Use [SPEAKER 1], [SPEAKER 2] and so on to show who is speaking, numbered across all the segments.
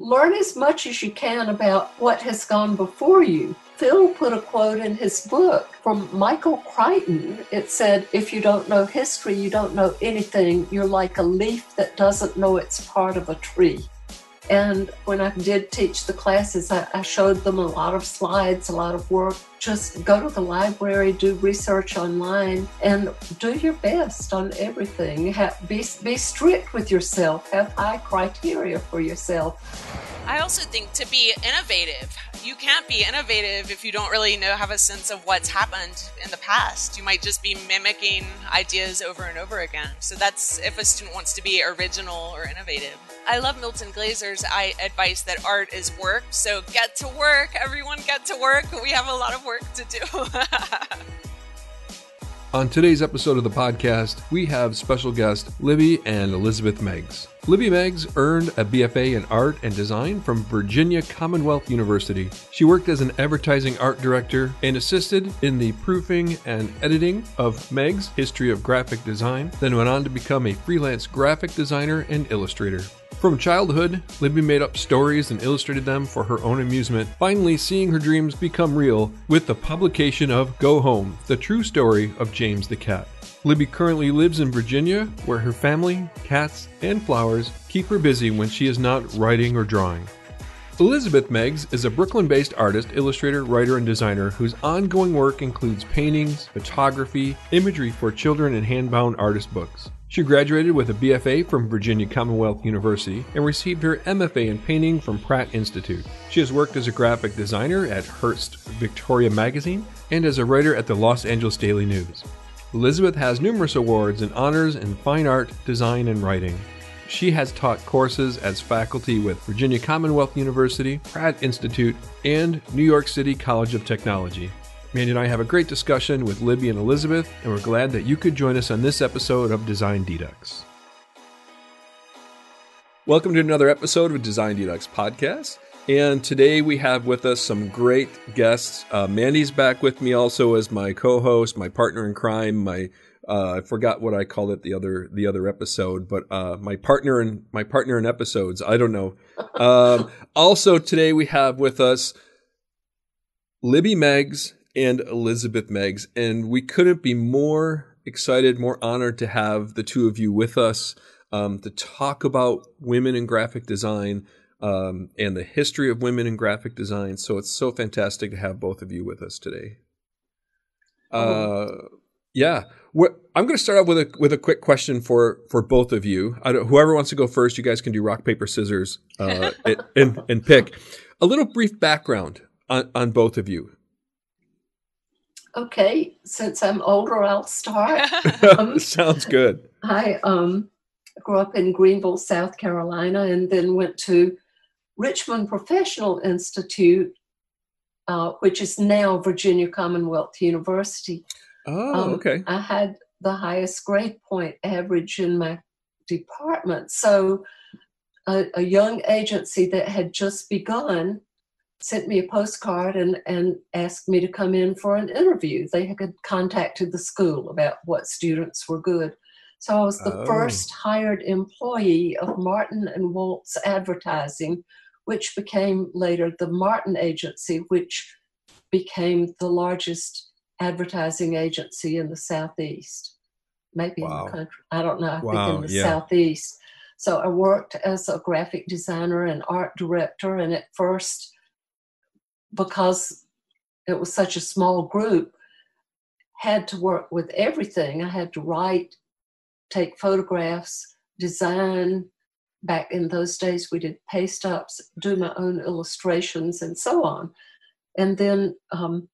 [SPEAKER 1] learn as much as you can about what has gone before you. Phil put a quote in his book from Michael Crichton. It said, If you don't know history, you don't know anything. You're like a leaf that doesn't know it's part of a tree. And when I did teach the classes, I, I, showed them a lot of slides, a lot of work. Just go to the library, do research online, and do your best on everything. Have, be, be strict with yourself, have high criteria for yourself.
[SPEAKER 2] I also think to be innovative, you can't be innovative if you don't really know have a sense of what's happened in the past. You might just be mimicking ideas over and over again. So that's if a student wants to be original or innovative. I love Milton Glaser's advice that art is work. So get to work, everyone get to work. We have a lot of work to do.
[SPEAKER 3] On today's episode of the podcast, we have special guest Libby and Elizabeth Meggs. Libby Meggs earned a BFA in art and design from Virginia Commonwealth University. She worked as an advertising art director and assisted in the proofing and editing of Meggs' History of Graphic Design, then went on to become a freelance graphic designer and illustrator. From childhood, Libby made up stories and illustrated them for her own amusement, finally seeing her dreams become real with the publication of Go Home, the true story of James the Cat. Libby currently lives in Virginia, where her family, cats, and flowers keep her busy when she is not writing or drawing. Elizabeth Meggs is a Brooklyn based artist, illustrator, writer, and designer whose ongoing work includes paintings, photography, imagery for children, and handbound artist books. She graduated with a BFA from Virginia Commonwealth University and received her MFA in painting from Pratt Institute. She has worked as a graphic designer at Hearst Victoria Magazine and as a writer at the Los Angeles Daily News. Elizabeth has numerous awards and honors in fine art, design, and writing. She has taught courses as faculty with Virginia Commonwealth University, Pratt Institute, and New York City College of Technology. Mandy and I have a great discussion with Libby and Elizabeth, and we're glad that you could join us on this episode of Design Dedux. Welcome to another episode of Design Dedux podcast. And today we have with us some great guests. Uh, Mandy's back with me also as my co-host, my partner in crime, my uh, I forgot what I called it the other the other episode, but uh, my partner in my partner in episodes. I don't know. Um, also today we have with us Libby Meggs and Elizabeth Meggs. And we couldn't be more excited, more honored to have the two of you with us um, to talk about women in graphic design um, and the history of women in graphic design. So it's so fantastic to have both of you with us today. Uh, yeah, We're, I'm going to start out with a with a quick question for for both of you. whoever wants to go first, you guys can do rock paper scissors uh, and and pick a little brief background on, on both of you.
[SPEAKER 1] Okay, since I'm older, I'll start.
[SPEAKER 3] Um, Sounds good.
[SPEAKER 1] I um, grew up in Greenville, South Carolina, and then went to Richmond Professional Institute, uh, which is now Virginia Commonwealth University.
[SPEAKER 3] Oh, um, okay.
[SPEAKER 1] I had the highest grade point average in my department. So, a, a young agency that had just begun sent me a postcard and, and asked me to come in for an interview. They had contacted the school about what students were good. So I was the oh. first hired employee of Martin and Woltz Advertising, which became later the Martin Agency, which became the largest advertising agency in the Southeast. Maybe wow. in the country. I don't know. I wow. think in the yeah. Southeast. So I worked as a graphic designer and art director, and at first because it was such a small group, had to work with everything. I had to write, take photographs, design. Back in those days, we did paste ups, do my own illustrations, and so on. And then um,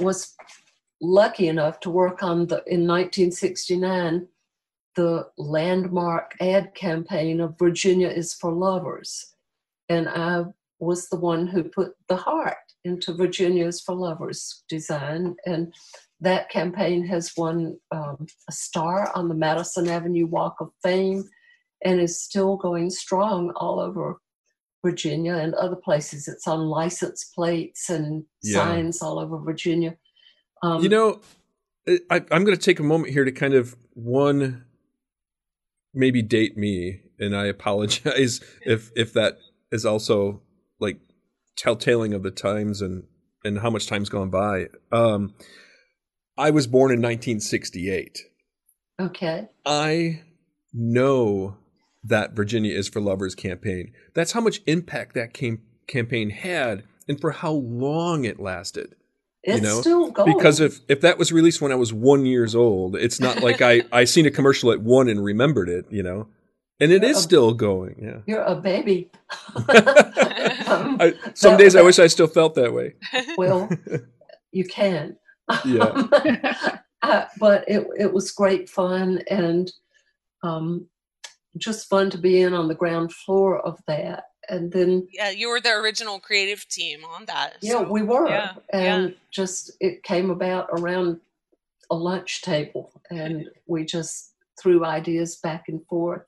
[SPEAKER 1] was lucky enough to work on the in 1969 the landmark ad campaign of Virginia is for lovers, and I was the one who put the heart into Virginia's for Lovers design. And that campaign has won um, a star on the Madison Avenue Walk of Fame and is still going strong all over Virginia and other places. It's on license plates and yeah. signs all over Virginia.
[SPEAKER 3] Um, you know, I, I'm going to take a moment here to kind of one maybe date me and I apologize if if that is also like telltaling of the times and and how much time's gone by. Um, I was born in 1968.
[SPEAKER 1] Okay.
[SPEAKER 3] I know that Virginia is for Lovers campaign. That's how much impact that cam- campaign had and for how long it lasted.
[SPEAKER 1] It's
[SPEAKER 3] you know?
[SPEAKER 1] still going.
[SPEAKER 3] Because if, if that was released when I was one years old, it's not like I, I seen a commercial at one and remembered it, you know? And it
[SPEAKER 1] You're
[SPEAKER 3] is
[SPEAKER 1] a-
[SPEAKER 3] still going, yeah.
[SPEAKER 1] You're a baby. Um,
[SPEAKER 3] I, some days I wish I still felt that way.
[SPEAKER 1] well, you can.
[SPEAKER 3] Yeah.
[SPEAKER 1] Uh, but it it was great fun and um, just fun to be in on the ground floor of that. And then
[SPEAKER 2] yeah, you were the original creative team on that.
[SPEAKER 1] yeah,
[SPEAKER 2] so-
[SPEAKER 1] we were,
[SPEAKER 2] yeah,
[SPEAKER 1] and just it came about around a lunch table, and we just threw ideas back and forth.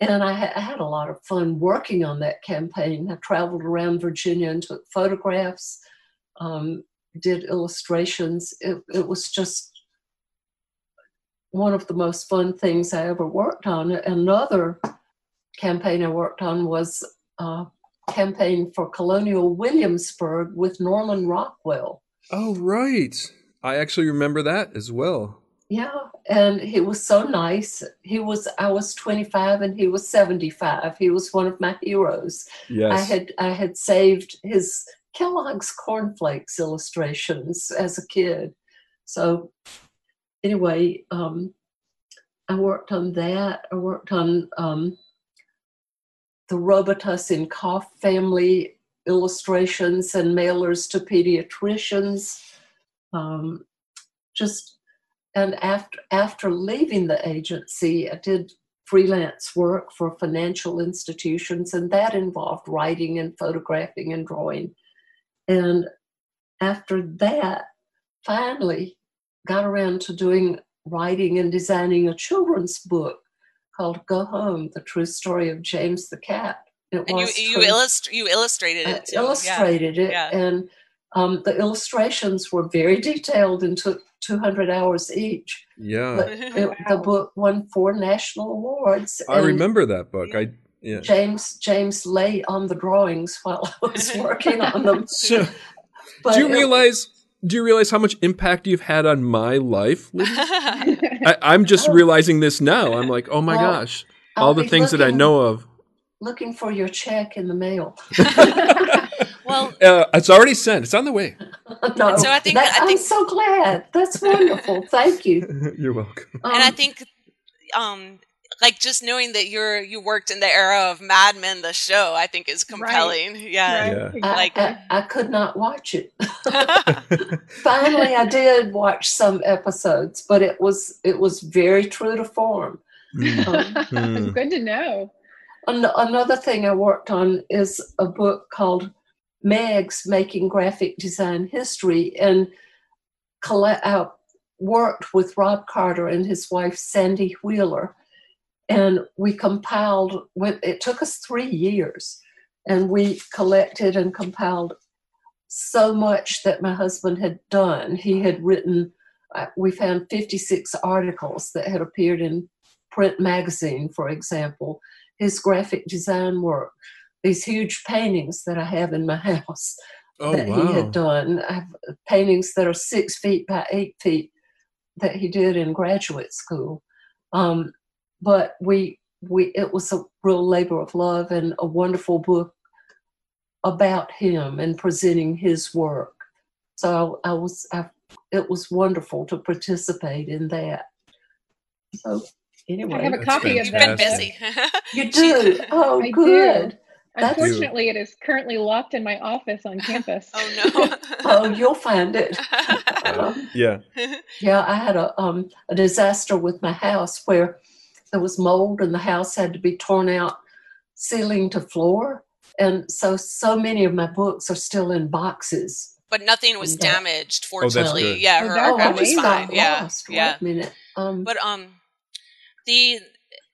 [SPEAKER 1] And I, ha- I had a lot of fun working on that campaign. I traveled around Virginia and took photographs, um, did illustrations. It, it was just one of the most fun things I ever worked on. Another campaign I worked on was a campaign for Colonial Williamsburg with Norman Rockwell.
[SPEAKER 3] Oh, right. I actually remember that as well.
[SPEAKER 1] Yeah, and he was so nice. He was I was 25 and he was 75. He was one of my heroes.
[SPEAKER 3] Yes.
[SPEAKER 1] I had I had saved his Kellogg's cornflakes illustrations as a kid. So anyway, um, I worked on that. I worked on um, the Robitussin cough family illustrations and mailers to pediatricians. Um, just and after after leaving the agency, I did freelance work for financial institutions, and that involved writing and photographing and drawing. And after that, finally got around to doing writing and designing a children's book called Go Home, the true story of James the Cat. It
[SPEAKER 2] And
[SPEAKER 1] was
[SPEAKER 2] you,
[SPEAKER 1] true.
[SPEAKER 2] illust- you illustrated it too. yeah.
[SPEAKER 1] illustrated it,
[SPEAKER 2] yeah.
[SPEAKER 1] and um, the illustrations were very detailed and took 200 hours each.
[SPEAKER 3] yeah.
[SPEAKER 1] But it, the book won four national awards.
[SPEAKER 3] I remember that book. I yeah.
[SPEAKER 1] James James lay on the drawings while I was working on them.
[SPEAKER 3] So,
[SPEAKER 1] But
[SPEAKER 3] do you
[SPEAKER 1] it-
[SPEAKER 3] realize do you realize how much impact you've had on my life? I, I'm just
[SPEAKER 1] Oh.
[SPEAKER 3] realizing this now. I'm like, oh my
[SPEAKER 1] Well,
[SPEAKER 3] gosh,
[SPEAKER 1] I'll
[SPEAKER 3] all the
[SPEAKER 1] be
[SPEAKER 3] things that I know of.
[SPEAKER 1] Looking for your check in the mail.
[SPEAKER 2] well,
[SPEAKER 3] Uh, it's already sent. It's on the way.
[SPEAKER 1] no,
[SPEAKER 2] So I think-
[SPEAKER 1] that-
[SPEAKER 2] I think-
[SPEAKER 1] I'm so glad. That's wonderful. Thank you.
[SPEAKER 3] You're welcome.
[SPEAKER 2] and I
[SPEAKER 1] Um,
[SPEAKER 2] think, um, like just knowing that you're you worked in the era of Mad Men, the show, I think is compelling. Yeah.
[SPEAKER 3] Yeah.
[SPEAKER 1] I,
[SPEAKER 2] like-
[SPEAKER 1] I, I could not watch it. Finally, I did watch some episodes, but it was it was very true to form.
[SPEAKER 3] Mm.
[SPEAKER 1] Um,
[SPEAKER 3] Hmm.
[SPEAKER 4] Good to know.
[SPEAKER 1] An- another thing I worked on is a book called Meggs Making Graphic Design History, and colle- I worked with Rob Carter and his wife Sandy Wheeler, and we compiled. with- It took us three years, and we collected and compiled so much that my husband had done. He had written. uh, We found 56 articles that had appeared in print magazine, for example his graphic design work, these huge paintings that I have in my house
[SPEAKER 3] Oh
[SPEAKER 1] that he had done. I have paintings that are six feet by eight feet that he did in graduate school. Um, but we we it was a real labor of love and a wonderful book about him and presenting his work. So I, I was I, it was wonderful to participate in that. So anyway,
[SPEAKER 4] I have a copy of
[SPEAKER 2] You've
[SPEAKER 4] that.
[SPEAKER 2] been busy.
[SPEAKER 1] you do. Oh,
[SPEAKER 4] I
[SPEAKER 1] good. That's-
[SPEAKER 4] Unfortunately, it is currently locked in my office on campus.
[SPEAKER 2] oh no.
[SPEAKER 1] Oh, you'll find it. Um,
[SPEAKER 3] Yeah.
[SPEAKER 1] yeah, I had a um, a disaster with my house where there was mold and the house had to be torn out, ceiling to floor, and so so many of my books are still in boxes.
[SPEAKER 2] but nothing was
[SPEAKER 1] And that-
[SPEAKER 2] damaged,
[SPEAKER 3] Oh, that's
[SPEAKER 2] fortunately.
[SPEAKER 3] good.
[SPEAKER 2] yeah,
[SPEAKER 4] Oh,
[SPEAKER 2] her
[SPEAKER 4] that's
[SPEAKER 1] oh, I
[SPEAKER 2] archive was
[SPEAKER 1] just
[SPEAKER 2] fine.
[SPEAKER 1] got
[SPEAKER 2] Yeah.
[SPEAKER 1] lost.
[SPEAKER 2] Yeah.
[SPEAKER 1] Wait a minute. Um,
[SPEAKER 2] But um, the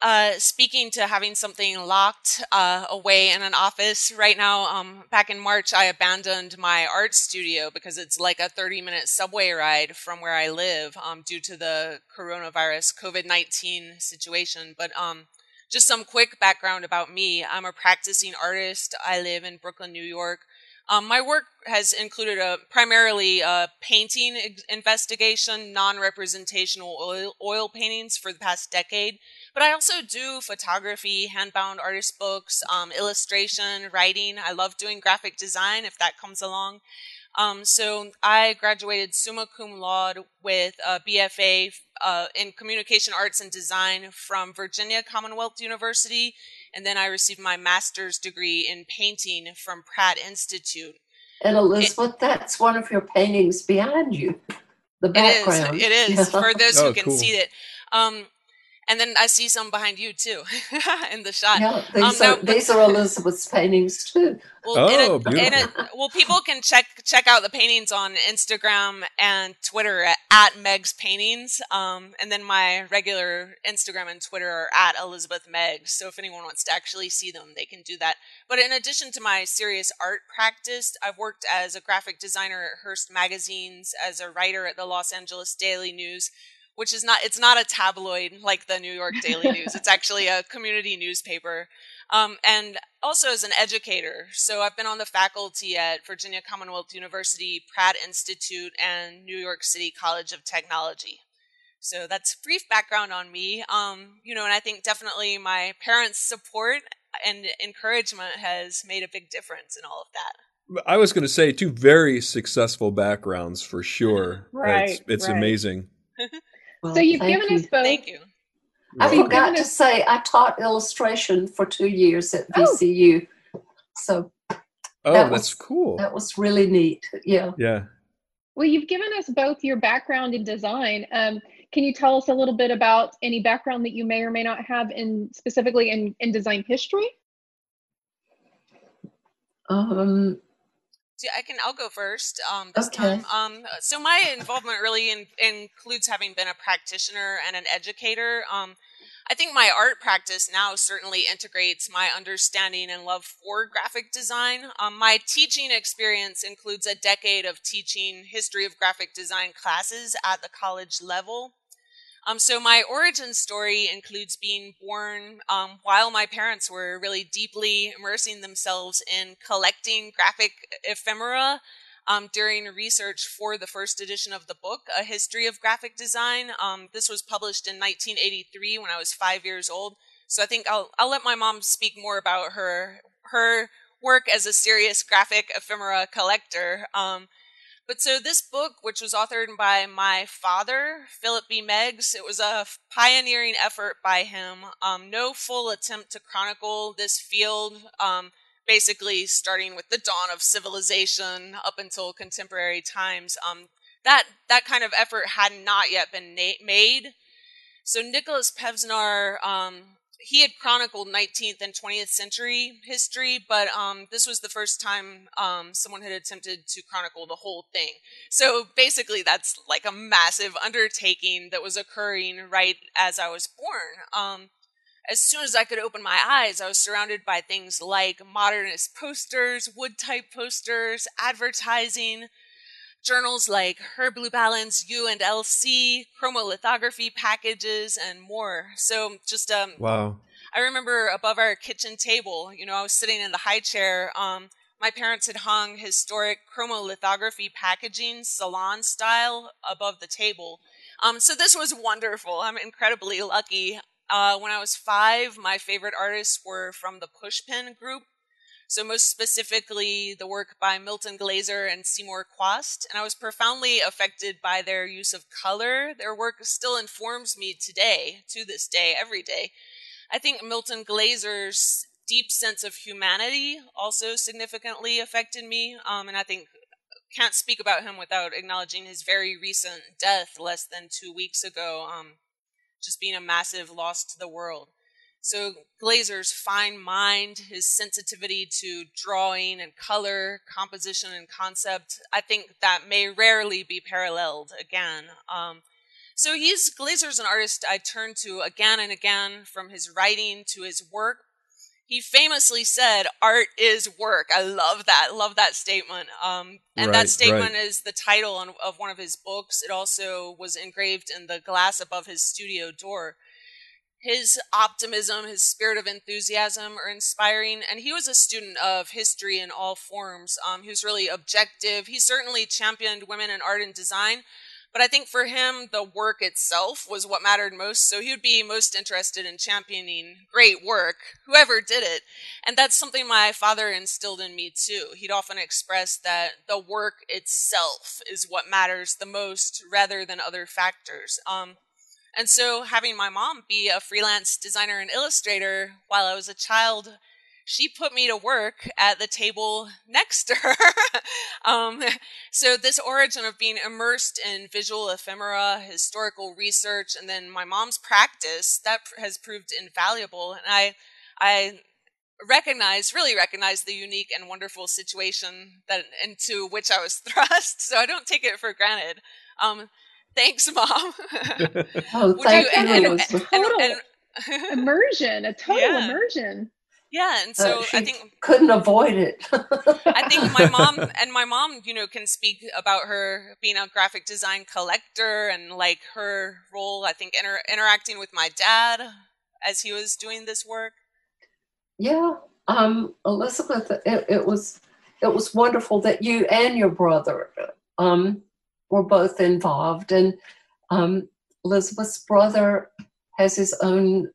[SPEAKER 2] uh, speaking to having something locked uh, away in an office right now. Um, back in March, I abandoned my art studio because it's like a thirty-minute subway ride from where I live um, due to the coronavirus COVID nineteen situation. But um, just some quick background about me. I'm a practicing artist. I live in Brooklyn, New York. Um, my work has included a primarily a painting investigation, non-representational oil, oil paintings for the past decade. But I also do photography, handbound artist books, um, illustration, writing. I love doing graphic design if that comes along. Um, so I graduated summa cum laude with a BFA uh, in communication arts and design from Virginia Commonwealth University, and then I received my master's degree in painting from Pratt Institute.
[SPEAKER 1] And Elizabeth, it, that's one of your paintings behind you. The background.
[SPEAKER 2] It is. It is for those oh, who can cool. see it. Um, and then I see some behind you too in the shot.
[SPEAKER 1] Yeah, these, um, are, these are Elizabeth's paintings too.
[SPEAKER 3] Well, oh, a, beautiful.
[SPEAKER 2] A, well, people can check check out the paintings on Instagram and Twitter at, at Meggs Paintings, um, and then my regular Instagram and Twitter are at Elizabeth Meggs. So if anyone wants to actually see them, they can do that. But in addition to my serious art practice, I've worked as a graphic designer at Hearst Magazines, as a writer at the Los Angeles Daily News which is not it's not a tabloid like the New York Daily News. It's actually a community newspaper. Um, and also as an educator. So I've been on the faculty at Virginia Commonwealth University, Pratt Institute, and New York City College of Technology. So that's brief background on me. Um, you know, and I think definitely my parents' support and encouragement has made a big difference in all of that.
[SPEAKER 3] I was going to say two very successful backgrounds for sure.
[SPEAKER 4] right.
[SPEAKER 3] It's, it's
[SPEAKER 4] right.
[SPEAKER 3] amazing.
[SPEAKER 4] Well, so you've given
[SPEAKER 2] you.
[SPEAKER 4] us both.
[SPEAKER 2] Thank you.
[SPEAKER 1] I forgot to say I taught illustration for two years at VCU. Oh. So
[SPEAKER 3] Oh, that that's was, cool.
[SPEAKER 1] That was really neat. Yeah.
[SPEAKER 3] Yeah.
[SPEAKER 4] Well, you've given us both your background in design. Um, can you tell us a little bit about any background that you may or may not have in specifically in, in design history?
[SPEAKER 1] Um,
[SPEAKER 2] I can. I'll go first. Um, this
[SPEAKER 1] okay.
[SPEAKER 2] time. Um, so my involvement really in, includes having been a practitioner and an educator. Um, I think my art practice now certainly integrates my understanding and love for graphic design. Um, my teaching experience includes a decade of teaching history of graphic design classes at the college level. Um, so my origin story includes being born um, while my parents were really deeply immersing themselves in collecting graphic ephemera um, during research for the first edition of the book, A History of Graphic Design. Um, this was published in 1983 when I was five years old. So I think I'll, I'll let my mom speak more about her her work as a serious graphic ephemera collector. Um, but so this book, which was authored by my father, Philip B. Meggs, it was a pioneering effort by him. Um, no full attempt to chronicle this field, um, basically starting with the dawn of civilization up until contemporary times. Um, that that kind of effort had not yet been na- made. So Nikolaus Pevsner he had chronicled 19th and 20th century history, but um, this was the first time um, someone had attempted to chronicle the whole thing. So basically, that's like a massive undertaking that was occurring right as I was born. Um, as soon as I could open my eyes, I was surrounded by things like modernist posters, wood type posters, advertising, journals like Herb Lubalin's, U and LC, chromolithography packages, and more. So just um,
[SPEAKER 3] wow.
[SPEAKER 2] I remember above our kitchen table, you know, I was sitting in the high chair. Um, my parents had hung historic chromolithography packaging, salon style, above the table. Um, so this was wonderful. I'm incredibly lucky. Uh, when I was five, my favorite artists were from the Pushpin group. So, most specifically, the work by Milton Glaser and Seymour Chwast. And I was profoundly affected by their use of color. Their work still informs me today, to this day, every day. I think Milton Glaser's deep sense of humanity also significantly affected me. Um, and I think can't speak about him without acknowledging his very recent death less than two weeks ago, um, just being a massive loss to the world. So Glaser's fine mind, his sensitivity to drawing and color, composition and concept, I think that may rarely be paralleled again. Um, so he's Glaser's an artist I turn to again and again from his writing to his work. He famously said, "Art is work." I love that. Love that statement. Um, and right, that statement right. is the title of one of his books. It also was engraved in the glass above his studio door his optimism, his spirit of enthusiasm are inspiring. And he was a student of history in all forms. Um, he was really objective. He certainly championed women in art and design. But I think for him, the work itself was what mattered most. So he would be most interested in championing great work, whoever did it. And that's something my father instilled in me too. He'd often express that the work itself is what matters the most rather than other factors. Um, and so having my mom be a freelance designer and illustrator while I was a child, she put me to work at the table next to her. um, so this origin of being immersed in visual ephemera, historical research, and then my mom's practice, that has proved invaluable. And I, I recognize, really recognize the unique and wonderful situation that into which I was thrust. So I don't take it for granted. Um, Thanks, mom.
[SPEAKER 1] oh, thank you. And,
[SPEAKER 4] and, and, immersion, a total yeah. immersion.
[SPEAKER 2] Yeah, and uh, so
[SPEAKER 1] uh,
[SPEAKER 2] I think
[SPEAKER 1] couldn't avoid it.
[SPEAKER 2] I think my mom and my mom, you know, can speak about her being a graphic design collector and like her role. I think inter- interacting with my dad as he was doing this work.
[SPEAKER 1] Yeah, um, Elizabeth, it, it was it was wonderful that you and your brother um, were both involved. And um, Elizabeth's brother has his own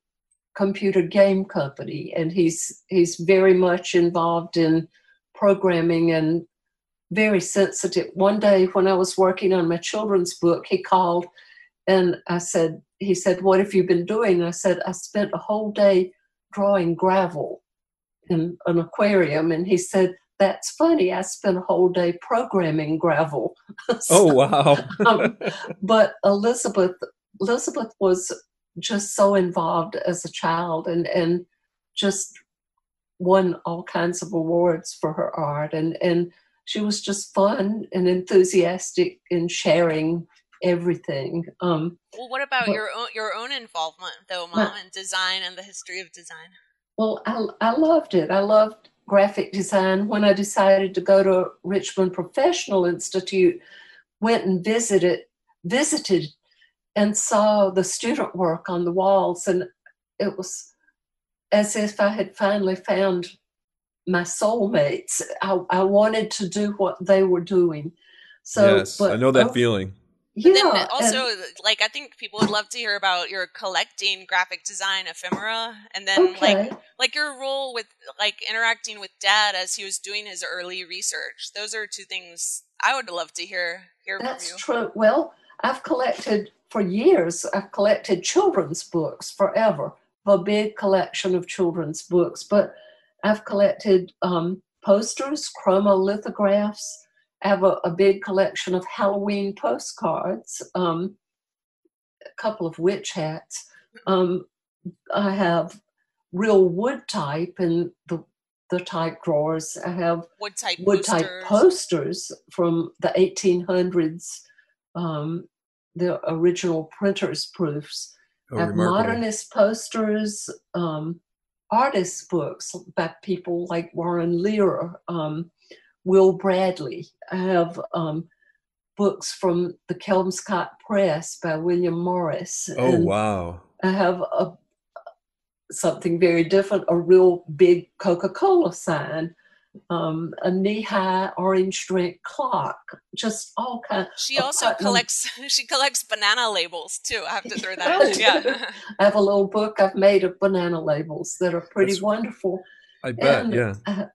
[SPEAKER 1] computer game company, and he's he's very much involved in programming and very sensitive. One day when I was working on my children's book, he called and I said, he said, What have you been doing? I said, I spent a whole day drawing gravel in an aquarium. And he said, that's funny. I spent a whole day programming gravel.
[SPEAKER 3] so, oh wow! um,
[SPEAKER 1] but Elizabeth, Elizabeth was just so involved as a child, and and just won all kinds of awards for her art, and and she was just fun and enthusiastic in sharing everything. Um,
[SPEAKER 2] well, what about but, your own your own involvement, though, Mom, in design and the history of design?
[SPEAKER 1] Well, I I loved it. I loved graphic design when I decided to go to Richmond Professional Institute, went and visited visited and saw the student work on the walls and it was as if I had finally found my soulmates. I, I wanted to do what they were doing.
[SPEAKER 3] So yes, I know that feeling.
[SPEAKER 2] Yeah, then also, and, like, I think people would love to hear about your collecting graphic design ephemera, and then okay. like like your role with like interacting with Dad as he was doing his early research. Those are two things I would love to hear hear
[SPEAKER 1] That's
[SPEAKER 2] from you.
[SPEAKER 1] true. Well, I've collected for years. I've collected children's books forever. A big collection of children's books, but I've collected um, posters, chromolithographs I have a, a big collection of Halloween postcards, um, a couple of witch hats. Um, I have real wood type in the the type drawers. I have
[SPEAKER 2] wood type
[SPEAKER 1] wood
[SPEAKER 2] posters.
[SPEAKER 1] type posters from the 1800s, um, the original printers proofs. Oh, I have modernist posters, um, artist books by people like Warren Lehrer, um, Will Bradley. I have um, books from the Kelmscott Press by William Morris.
[SPEAKER 3] Oh, wow.
[SPEAKER 1] I have a, something very different a real big Coca Cola sign. Um, a knee-high orange drink clock, just all kind.
[SPEAKER 2] She also collects. She collects banana labels too. I have to throw that. in. Yeah,
[SPEAKER 1] I have a little book I've made of banana labels that are pretty That's, wonderful.
[SPEAKER 3] I bet. And, yeah.
[SPEAKER 1] Uh,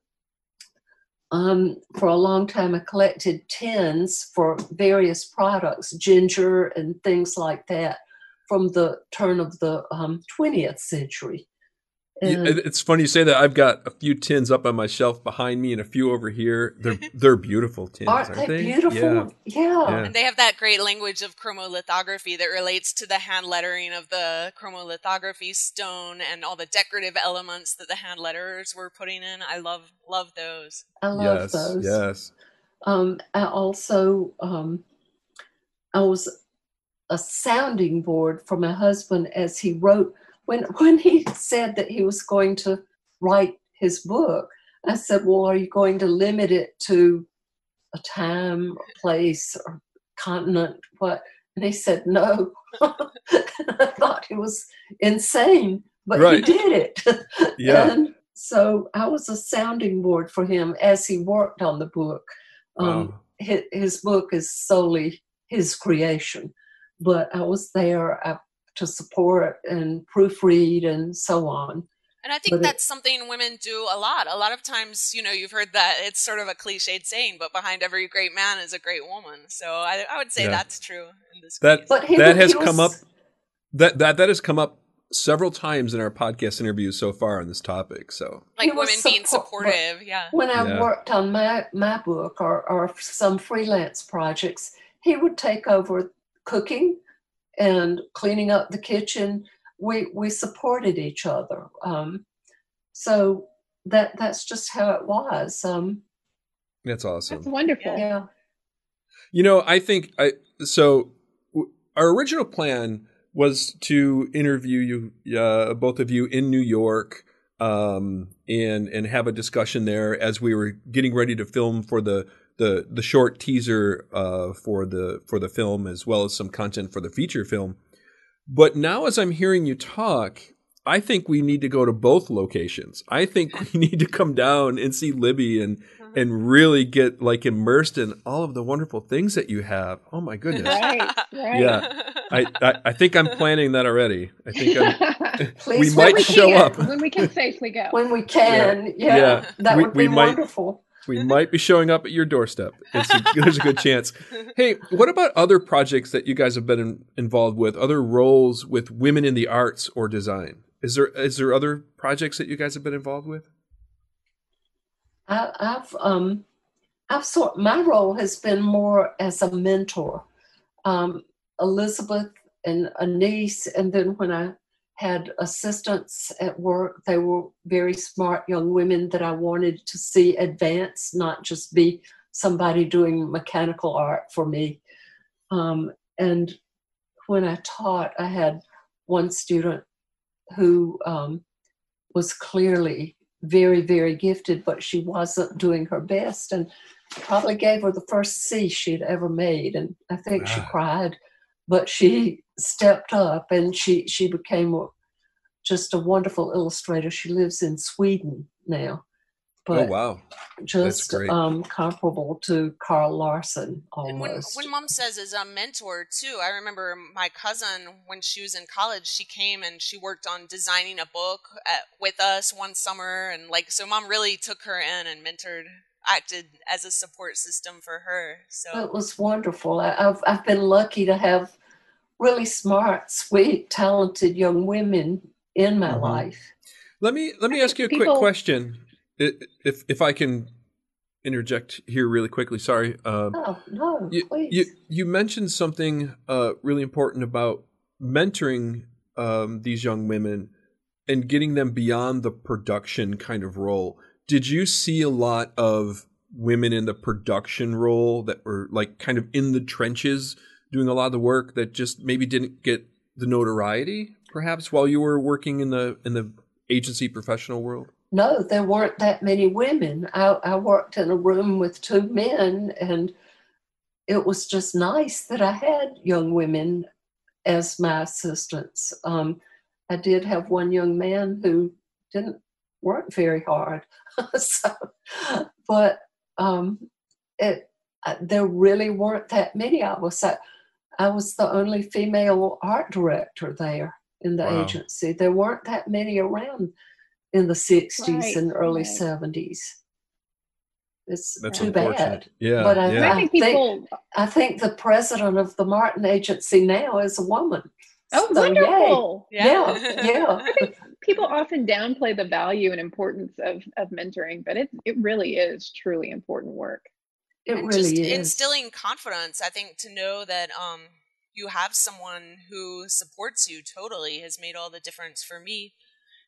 [SPEAKER 1] um, for a long time, I collected tins for various products, ginger and things like that, from the turn of the um, 20th century.
[SPEAKER 3] And it's funny you say that. I've got a few tins up on my shelf behind me and a few over here. They're they're beautiful tins, aren't,
[SPEAKER 1] aren't
[SPEAKER 3] they?
[SPEAKER 1] Beautiful, yeah. yeah.
[SPEAKER 2] yeah. And they have that great language of chromolithography that relates to the hand lettering of the chromolithography stone and all the decorative elements that the hand letterers were putting in. I love love those.
[SPEAKER 1] I love
[SPEAKER 3] yes,
[SPEAKER 1] those.
[SPEAKER 3] Yes.
[SPEAKER 1] Um, I also um, I was a sounding board for my husband as he wrote when when he said that he was going to write his book, I said, "Well, are you going to limit it to a time, or place, or continent? What?" And he said, "No." I thought it was insane, but
[SPEAKER 3] Right.
[SPEAKER 1] he did it.
[SPEAKER 3] Yeah.
[SPEAKER 1] and so I was a sounding board for him as he worked on the book. Um,
[SPEAKER 3] Wow.
[SPEAKER 1] his, his book is solely his creation, but I was there uh, to support and proofread and so on.
[SPEAKER 2] And I think
[SPEAKER 1] But it-
[SPEAKER 2] that's something women do a lot. A lot of times, you know, you've heard that it's sort of a cliched saying, but behind every great man is a great woman. So I, I would say
[SPEAKER 3] Yeah.
[SPEAKER 2] that's true in this
[SPEAKER 3] That-
[SPEAKER 2] case.
[SPEAKER 1] But he,
[SPEAKER 3] That
[SPEAKER 1] wa-
[SPEAKER 3] has
[SPEAKER 1] he
[SPEAKER 3] come up- That that that has come up several times in our podcast interviews so far on this topic. So
[SPEAKER 2] like
[SPEAKER 1] he
[SPEAKER 2] women being
[SPEAKER 1] support- but-
[SPEAKER 2] supportive. Yeah.
[SPEAKER 1] when I
[SPEAKER 3] Yeah.
[SPEAKER 1] worked on my, my book or, or some freelance projects, he would take over cooking and cleaning up the kitchen. We we supported each other. Um, so that that's just how it was. Um,
[SPEAKER 3] that's awesome.
[SPEAKER 4] That's wonderful.
[SPEAKER 1] yeah.
[SPEAKER 3] You know, I think I so our original plan was to interview you, uh, both of you, in New York, um, and and have a discussion there as we were getting ready to film for the the the short teaser uh, for the for the film as well as some content for the feature film. But now, as I'm hearing you talk, I think we need to go to both locations. I think we need to come down and see Libby and and really get like immersed in all of the wonderful things that you have. Oh my goodness.
[SPEAKER 4] Right, right.
[SPEAKER 3] Yeah. I, I, I think I'm planning that already. I think I'm,
[SPEAKER 1] Please,
[SPEAKER 3] we might
[SPEAKER 1] we
[SPEAKER 3] show
[SPEAKER 1] can,
[SPEAKER 3] up.
[SPEAKER 4] when we can safely go.
[SPEAKER 1] when we can. Yeah,
[SPEAKER 3] Yeah.
[SPEAKER 1] that
[SPEAKER 3] We-
[SPEAKER 1] would
[SPEAKER 3] we
[SPEAKER 1] be
[SPEAKER 3] might-
[SPEAKER 1] wonderful.
[SPEAKER 3] We might be showing up at your doorstep. A, there's a good chance. Hey, what about other projects that you guys have been in, involved with? Other roles with women in the arts or design? Is there is there other projects that you guys have been involved with?
[SPEAKER 1] I, I've um, I've sort my role has been more as a mentor. Um, Elizabeth and a niece, and then when I had assistants at work, they were very smart young women that I wanted to see advance, not just be somebody doing mechanical art for me. Um, and when I taught, I had one student who um, was clearly very, very gifted, but she wasn't doing her best and probably gave her the first C she'd ever made. And I think she cried, but she stepped up and she, she became a, just a wonderful illustrator. She lives in Sweden now,
[SPEAKER 3] oh
[SPEAKER 1] but
[SPEAKER 3] wow.
[SPEAKER 1] just um, comparable to Carl Larsson
[SPEAKER 2] And when,
[SPEAKER 1] almost.
[SPEAKER 2] when mom says is a mentor too, I remember my cousin when she was in college, she came and she worked on designing a book at, with us one summer, and like so, mom really took her in and mentored, acted as a support system for her. So
[SPEAKER 1] It was wonderful. I, I've I've been lucky to have really smart, sweet, talented young women in my
[SPEAKER 3] Mhm.
[SPEAKER 1] life.
[SPEAKER 3] Let me let me ask you a quick question, if if I can interject here really quickly. Sorry. Um,
[SPEAKER 1] Oh no,
[SPEAKER 3] you,
[SPEAKER 1] please.
[SPEAKER 3] you you mentioned something uh, really important about mentoring um, these young women and getting them beyond the production kind of role. Did you see a lot of women in the production role that were like kind of in the trenches doing a lot of the work that just maybe didn't get the notoriety perhaps while you were working in the in the agency professional world?
[SPEAKER 1] no, there weren't that many women. I, I worked in a room with two men, and it was just nice that I had young women as my assistants. Um, I did have one young man who didn't work very hard, so, but um, it uh, there really weren't that many of us. I was the only female art director there in the
[SPEAKER 3] Wow.
[SPEAKER 1] agency. There weren't that many around in the 60s
[SPEAKER 4] Right,
[SPEAKER 1] and early
[SPEAKER 4] right.
[SPEAKER 1] 70s. It's
[SPEAKER 3] That's
[SPEAKER 1] too bad.
[SPEAKER 3] Yeah,
[SPEAKER 1] But I-
[SPEAKER 3] yeah.
[SPEAKER 4] I think
[SPEAKER 1] think-
[SPEAKER 4] people.
[SPEAKER 1] I think the president of the Martin Agency now is a woman.
[SPEAKER 4] Oh,
[SPEAKER 1] So, yay.
[SPEAKER 4] wonderful!
[SPEAKER 1] Yeah, yeah.
[SPEAKER 4] I think people often downplay the value and importance of of mentoring, but it it really is truly important work.
[SPEAKER 1] It
[SPEAKER 2] and
[SPEAKER 1] really
[SPEAKER 2] just
[SPEAKER 1] is.
[SPEAKER 2] instilling confidence. I think to know that um, you have someone who supports you totally has made all the difference for me.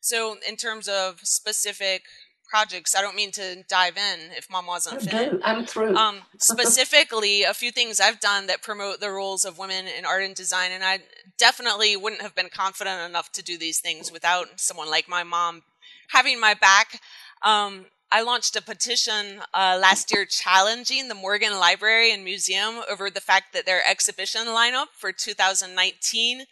[SPEAKER 2] So, in terms of specific projects, I don't mean to dive in if mom wasn't
[SPEAKER 1] I
[SPEAKER 2] finished.
[SPEAKER 1] I'm through.
[SPEAKER 2] Um, specifically, a few things I've done that promote the roles of women in art and design, and I definitely wouldn't have been confident enough to do these things without someone like my mom having my back. Um, I launched a petition uh, last year challenging the Morgan Library and Museum over the fact that their exhibition lineup for 2019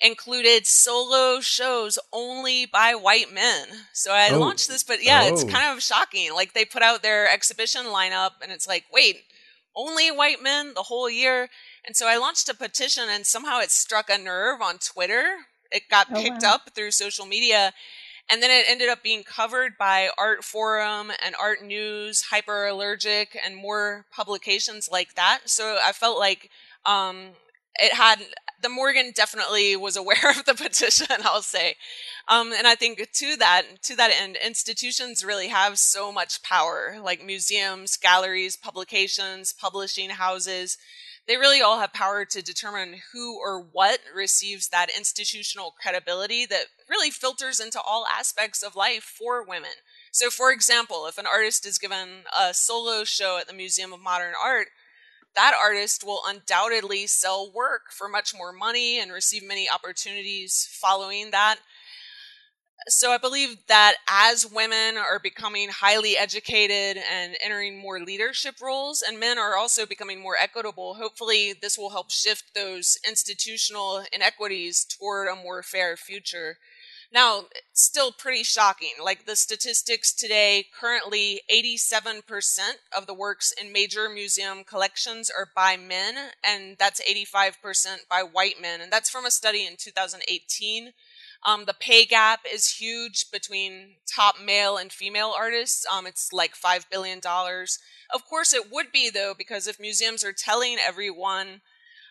[SPEAKER 2] included solo shows only by white men. So I oh. launched this, but yeah, oh. it's kind of shocking. Like they put out their exhibition lineup and it's like, wait, only white men the whole year. And so I launched a petition and somehow it struck a nerve on Twitter. It got oh, picked wow. up through social media. And then it ended up being covered by Artforum and Art News, Hyperallergic, and more publications like that. So I felt like um, it had the Morgan definitely was aware of the petition. I'll say, um, and I think to that to that end, institutions really have so much power, like museums, galleries, publications, publishing houses. They really all have power to determine who or what receives that institutional credibility that really filters into all aspects of life for women. So, for example, if an artist is given a solo show at the Museum of Modern Art, that artist will undoubtedly sell work for much more money and receive many opportunities following that. So I believe that as women are becoming highly educated and entering more leadership roles, and men are also becoming more equitable, hopefully this will help shift those institutional inequities toward a more fair future. Now, still pretty shocking. Like the statistics today, currently 87% of the works in major museum collections are by men, and that's 85% by white men. And that's from a study in 2018. Um, the pay gap is huge between top male and female artists. Um, it's like $5 billion. Of course, it would be, though, because if museums are telling everyone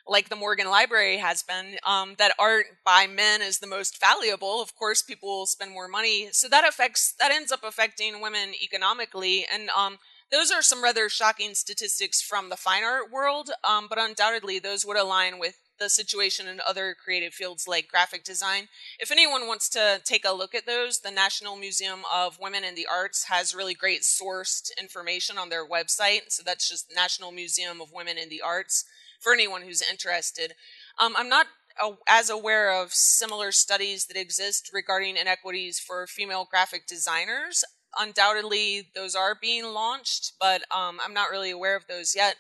[SPEAKER 2] like the Morgan Library has been, um, that art by men is the most valuable. Of course, people will spend more money, so that affects that ends up affecting women economically, and um, those are some rather shocking statistics from the fine art world. Um, but undoubtedly, those would align with the situation in other creative fields like graphic design. If anyone wants to take a look at those, the National Museum of Women in the Arts has really great sourced information on their website. So that's just National Museum of Women in the Arts for anyone who's interested. Um, I'm not as aware of similar studies that exist regarding inequities for female graphic designers. Undoubtedly, those are being launched, but um, I'm not really aware of those yet.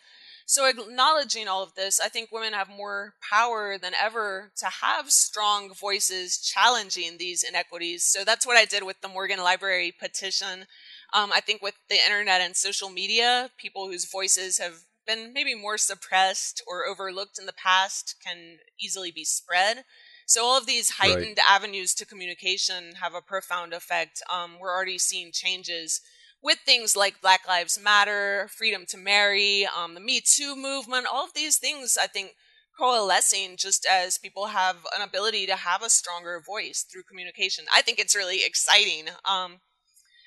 [SPEAKER 2] So, acknowledging all of this, I think women have more power than ever to have strong voices challenging these inequities. So, that's what I did with the Morgan Library petition. Um, I think with the internet and social media, people whose voices have been maybe more suppressed or overlooked in the past can easily be spread. So all of these heightened right. avenues to communication have a profound effect. Um, we're already seeing changes with things like Black Lives Matter, freedom to marry, um, the Me Too movement. All of these things, I think, coalescing just as people have an ability to have a stronger voice through communication. I think it's really exciting. Um,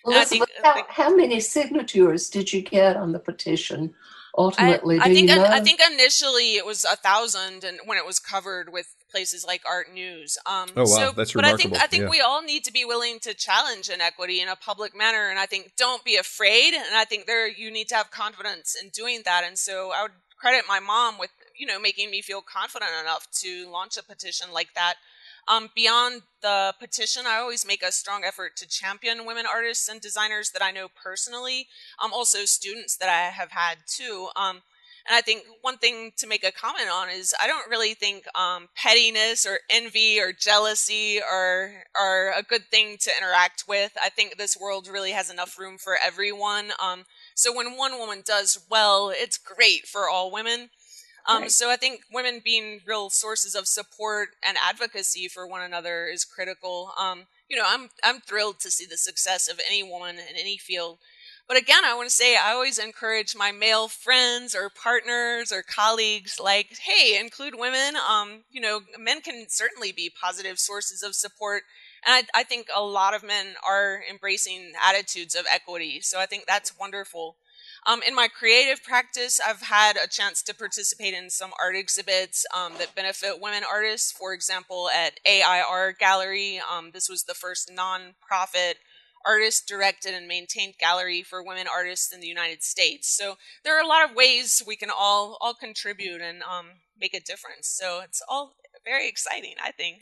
[SPEAKER 1] Elizabeth, think, how, how many signatures did you get on the petition? ultimately?
[SPEAKER 2] I, I think
[SPEAKER 1] you know?
[SPEAKER 2] I think initially it was a thousand, and when it was covered with places like Art News. Um,
[SPEAKER 3] oh wow, so, that's
[SPEAKER 2] but
[SPEAKER 3] remarkable.
[SPEAKER 2] But I think I think
[SPEAKER 3] yeah.
[SPEAKER 2] we all need to be willing to challenge inequity in a public manner, and I think don't be afraid. And I think there you need to have confidence in doing that. And so I would credit my mom with you know making me feel confident enough to launch a petition like that. Um, beyond the petition, I always make a strong effort to champion women artists and designers that I know personally. Um, also students that I have had too. Um, and I think one thing to make a comment on is I don't really think um, pettiness or envy or jealousy are are a good thing to interact with. I think this world really has enough room for everyone. Um, so when one woman does well, it's great for all women. Um, right. So I think women being real sources of support and advocacy for one another is critical. Um, you know, I'm I'm thrilled to see the success of any woman in any field. But again, I want to say I always encourage my male friends or partners or colleagues, like, hey, include women. Um, you know, men can certainly be positive sources of support. And I, I think a lot of men are embracing attitudes of equity. So I think that's wonderful. Um, in my creative practice, I've had a chance to participate in some art exhibits um, that benefit women artists. For example, at AIR Gallery, um, this was the first nonprofit artist directed and maintained gallery for women artists in the United States. So there are a lot of ways we can all all contribute and um, make a difference. So it's all very exciting, I think.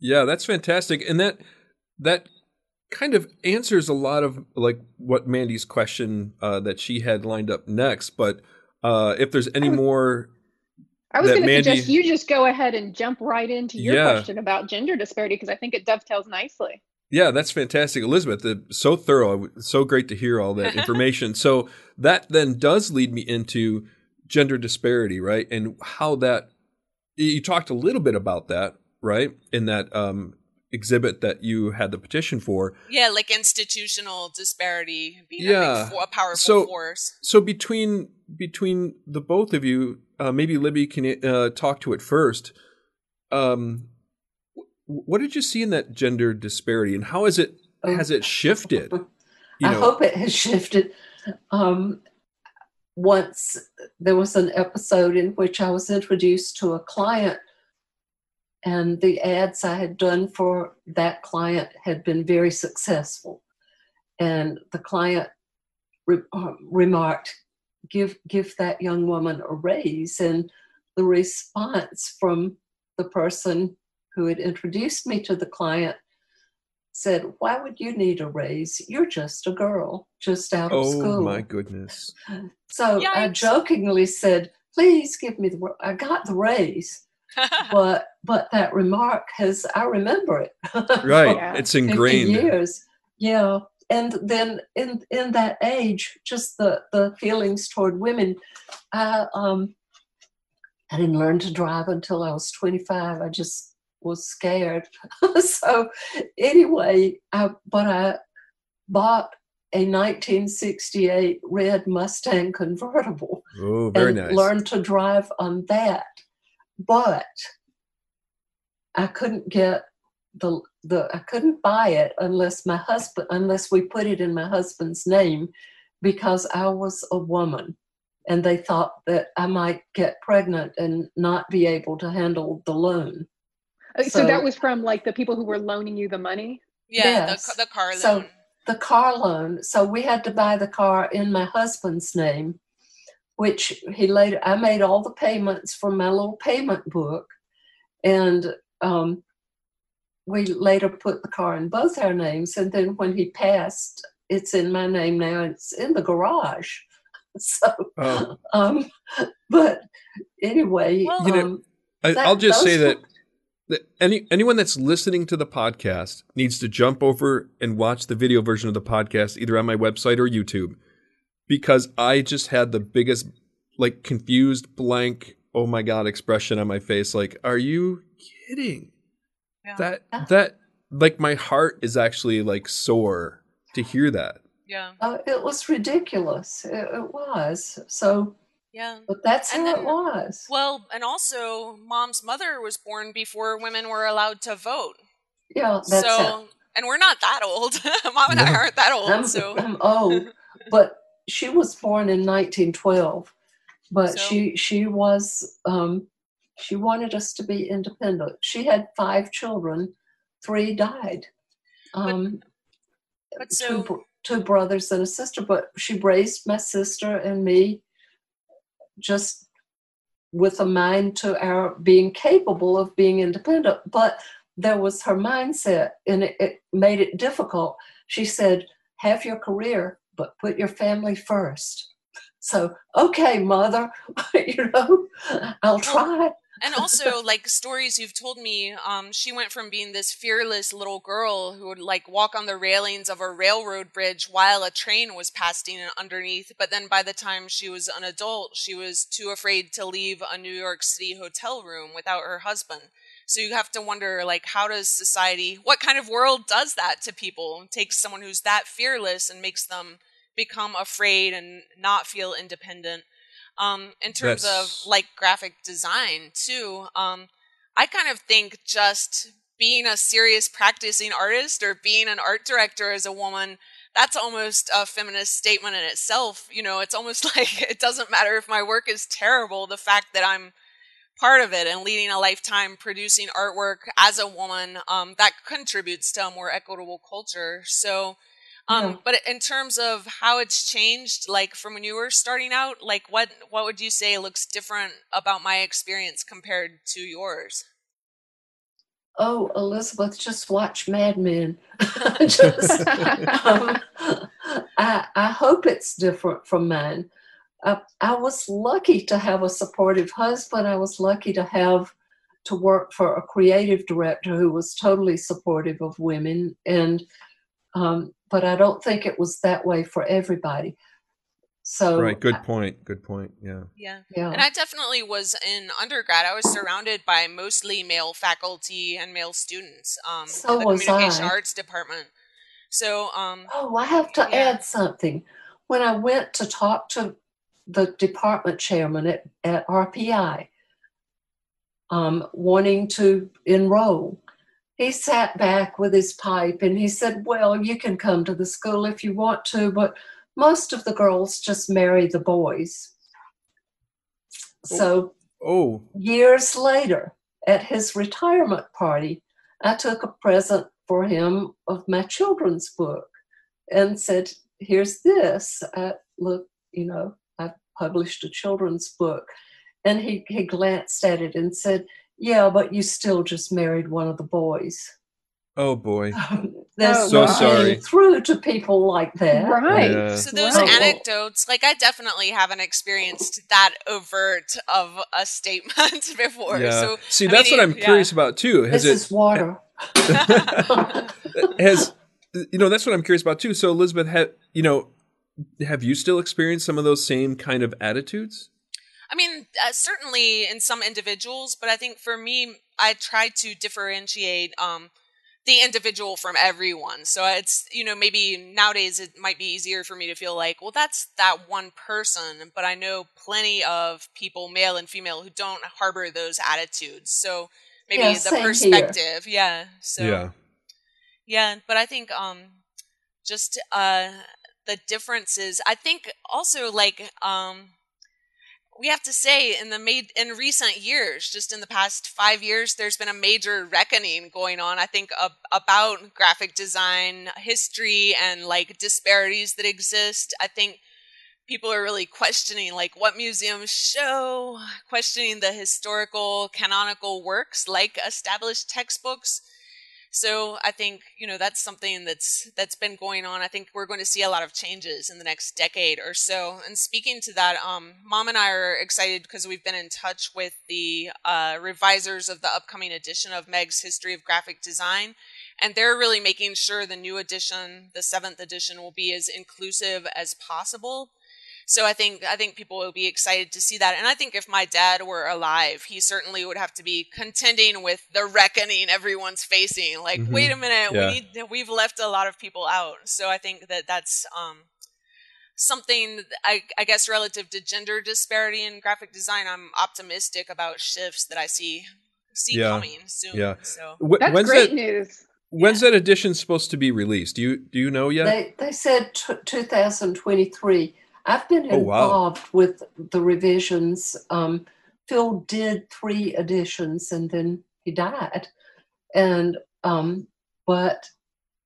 [SPEAKER 3] Yeah, that's fantastic, and that that kind of answers a lot of like what Mandy's question uh, that she had lined up next. But uh, if there's any more
[SPEAKER 4] I was going to
[SPEAKER 3] Mandy-
[SPEAKER 4] suggest you just go ahead and jump right into your
[SPEAKER 3] Yeah.
[SPEAKER 4] question about gender disparity because I think it dovetails nicely.
[SPEAKER 3] Yeah, that's fantastic, Elizabeth. So thorough, so great to hear all that information. so that then does lead me into gender disparity, right? And how that you talked a little bit about that, right? In that um, exhibit that you had the petition for.
[SPEAKER 2] Yeah, like institutional disparity being a,
[SPEAKER 3] Yeah.
[SPEAKER 2] big a powerful
[SPEAKER 3] So-
[SPEAKER 2] force.
[SPEAKER 3] So between between the both of you, uh, maybe Libby can uh, talk to it first. Um, what did you see in that gender disparity, and how has it
[SPEAKER 1] Oh.
[SPEAKER 3] has it shifted? You
[SPEAKER 1] I hope it has shifted. Um, once there was an episode in which I was introduced to a client, and the ads I had done for that client had been very successful. And the client re- uh, remarked, "Give give that young woman a raise." And the response from the person who had introduced me to the client said, Why would you need a raise? You're just a girl, just out of
[SPEAKER 3] oh
[SPEAKER 1] school.
[SPEAKER 3] Oh, my goodness.
[SPEAKER 1] So I jokingly said, Please give me the ra-" I got the raise. but but that remark has I remember it.
[SPEAKER 3] Right,
[SPEAKER 4] Yeah.
[SPEAKER 3] it's
[SPEAKER 1] 50
[SPEAKER 3] ingrained.
[SPEAKER 1] years. Yeah. And then in in that age, just the the feelings toward women, I um I didn't learn to drive until I was 25. I just was scared. so anyway, I but I bought a 1968 red Mustang convertible
[SPEAKER 3] Oh, very
[SPEAKER 1] and
[SPEAKER 3] nice.
[SPEAKER 1] learned to drive on that. But I couldn't get the the I couldn't buy it unless my husband unless we put it in my husband's name because I was a woman and they thought that I might get pregnant and not be able to handle the loan.
[SPEAKER 4] Uh, So,
[SPEAKER 1] So-
[SPEAKER 4] that was from like the people who were loaning you the money.
[SPEAKER 2] yeah,
[SPEAKER 1] Yes.
[SPEAKER 2] the, the car loan.
[SPEAKER 1] So- the car loan. So we had to buy the car in my husband's name, which he later, I made all the payments from my little payment book. And um, we later put the car in both our names. And then when he passed, it's in my name now. It's in the garage. So,
[SPEAKER 3] Oh.
[SPEAKER 1] um, but anyway,
[SPEAKER 2] Well-
[SPEAKER 3] You know,
[SPEAKER 1] um,
[SPEAKER 3] I,
[SPEAKER 1] that-
[SPEAKER 3] I'll just say
[SPEAKER 1] those
[SPEAKER 3] that, that any anyone that's listening to the podcast needs to jump over and watch the video version of the podcast either on my website or YouTube because I just had the biggest like confused blank oh my god expression on my face like are you kidding
[SPEAKER 2] Yeah.
[SPEAKER 3] that that like my heart is actually like sore to hear that
[SPEAKER 2] yeah,
[SPEAKER 1] uh, it was ridiculous. It, it was. So,
[SPEAKER 2] yeah.
[SPEAKER 1] but that's
[SPEAKER 2] And
[SPEAKER 1] how it was.
[SPEAKER 2] Well, and also, mom's mother was born before women were allowed to vote.
[SPEAKER 1] Yeah, that's it.
[SPEAKER 2] so, and we're not that old. Mom and I aren't that old.
[SPEAKER 1] I'm,
[SPEAKER 2] so,
[SPEAKER 1] I'm old, but she was born in 1912. But
[SPEAKER 2] So-
[SPEAKER 1] she she was um, she wanted us to be independent. She had five children, three died. Um,
[SPEAKER 2] but
[SPEAKER 1] two,
[SPEAKER 2] so,
[SPEAKER 1] br- two brothers and a sister, but she raised my sister and me just with a mind to our being capable of being independent. But there was her mindset, and it, it made it difficult. She said, Have your career, but put your family first. So, okay, mother, you know, I'll try.
[SPEAKER 2] And also like stories you've told me um, she went from being this fearless little girl who would like walk on the railings of a railroad bridge while a train was passing underneath but then by the time she was an adult she was too afraid to leave a new york city hotel room without her husband. So you have to wonder like how does society what kind of world does that to people? Takes someone who's that fearless and makes them become afraid and not feel independent um, in terms
[SPEAKER 3] That's-
[SPEAKER 2] of like graphic design too. Um, I kind of think just being a serious practicing artist or being an art director as a woman, that's almost a feminist statement in itself. You know, it's almost like it doesn't matter if my work is terrible, the fact that I'm part of it and leading a lifetime producing artwork as a woman, um, that contributes to a more equitable culture. So, um,
[SPEAKER 1] Yeah.
[SPEAKER 2] but in terms of how it's changed, like from when you were starting out, like what what would you say looks different about my experience compared to yours?
[SPEAKER 1] Oh, Elizabeth, just watch Mad Men. just, um, I, I hope it's different from mine. I, I was lucky to have a supportive husband. I was lucky to have to work for a creative director who was totally supportive of women. And um, but I don't think it was that way for everybody. So
[SPEAKER 3] right, good point. Good point. Yeah.
[SPEAKER 2] Yeah. Yeah. And I definitely was in undergrad. I was surrounded by mostly male faculty and male students. Um,
[SPEAKER 1] so
[SPEAKER 2] in the
[SPEAKER 1] was
[SPEAKER 2] communication
[SPEAKER 1] I.
[SPEAKER 2] arts department. So um,
[SPEAKER 1] oh, I have to
[SPEAKER 2] yeah.
[SPEAKER 1] add something. When I went to talk to the department chairman at, at RPI, um, wanting to enroll, he sat back with his pipe and he said, Well, you can come to the school if you want to, but most of the girls just marry the boys. So,
[SPEAKER 3] oh, oh,
[SPEAKER 1] years later, at his retirement party, I took a present for him of my children's book and said, Here's this. I, look, you know, I've published a children's book. And he, he glanced at it and said, Yeah, but you still just married one of the boys.
[SPEAKER 3] oh boy.
[SPEAKER 1] There's
[SPEAKER 4] Oh,
[SPEAKER 3] So
[SPEAKER 1] no
[SPEAKER 3] sorry.
[SPEAKER 1] through to people like that.
[SPEAKER 4] Right.
[SPEAKER 3] Yeah.
[SPEAKER 2] So those
[SPEAKER 1] Right.
[SPEAKER 2] anecdotes, like I definitely haven't experienced that overt of a statement before.
[SPEAKER 3] Yeah.
[SPEAKER 2] So
[SPEAKER 3] See,
[SPEAKER 2] I
[SPEAKER 3] that's
[SPEAKER 2] mean,
[SPEAKER 3] what I'm
[SPEAKER 2] yeah.
[SPEAKER 3] curious about too. Has
[SPEAKER 1] This
[SPEAKER 3] it
[SPEAKER 1] is water.
[SPEAKER 3] has you know that's what I'm curious about too. So Elizabeth, ha, you know, have you still experienced some of those same kind of attitudes?
[SPEAKER 2] I mean, uh, certainly in some individuals, but I think for me, I try to differentiate um, the individual from everyone. So it's, you know, maybe nowadays it might be easier for me to feel like, well, that's that one person, but I know plenty of people, male and female, who don't harbor those attitudes. So maybe
[SPEAKER 1] Yeah,
[SPEAKER 2] the
[SPEAKER 1] same here.
[SPEAKER 2] perspective. Yeah. So,
[SPEAKER 3] yeah.
[SPEAKER 2] yeah, but I think um just uh the differences I think also like um we have to say in the made in recent years just in the past 5 years there's been a major reckoning going on I think ab- about graphic design history and like disparities that exist. I think people are really questioning like what museums show questioning the historical canonical works like established textbooks so I think you know that's something that's that's been going on. I think we're going to see a lot of changes in the next decade or so. And speaking to that, um, Mom and I are excited because we've been in touch with the uh, revisers of the upcoming edition of Meggs' History of Graphic Design, and they're really making sure the new edition, the seventh edition, will be as inclusive as possible. So I think I think people will be excited to see that, and I think if my dad were alive, he certainly would have to be contending with the reckoning everyone's facing. Like,
[SPEAKER 3] Mhm.
[SPEAKER 2] wait a minute,
[SPEAKER 3] Yeah.
[SPEAKER 2] we need we've left a lot of people out. So I think that that's um, something I, I guess relative to gender disparity in graphic design. I'm optimistic about shifts that I see see
[SPEAKER 3] Yeah.
[SPEAKER 2] coming soon.
[SPEAKER 3] Yeah.
[SPEAKER 2] So
[SPEAKER 3] Wh-
[SPEAKER 4] That's
[SPEAKER 3] when's
[SPEAKER 4] great
[SPEAKER 3] that?
[SPEAKER 4] news.
[SPEAKER 3] When's that edition supposed to be released? Do you do you know yet?
[SPEAKER 1] They, they said t- 2023. I've been
[SPEAKER 3] Oh, wow.
[SPEAKER 1] involved with the revisions. Um, Phil did three editions and then he died. And um, but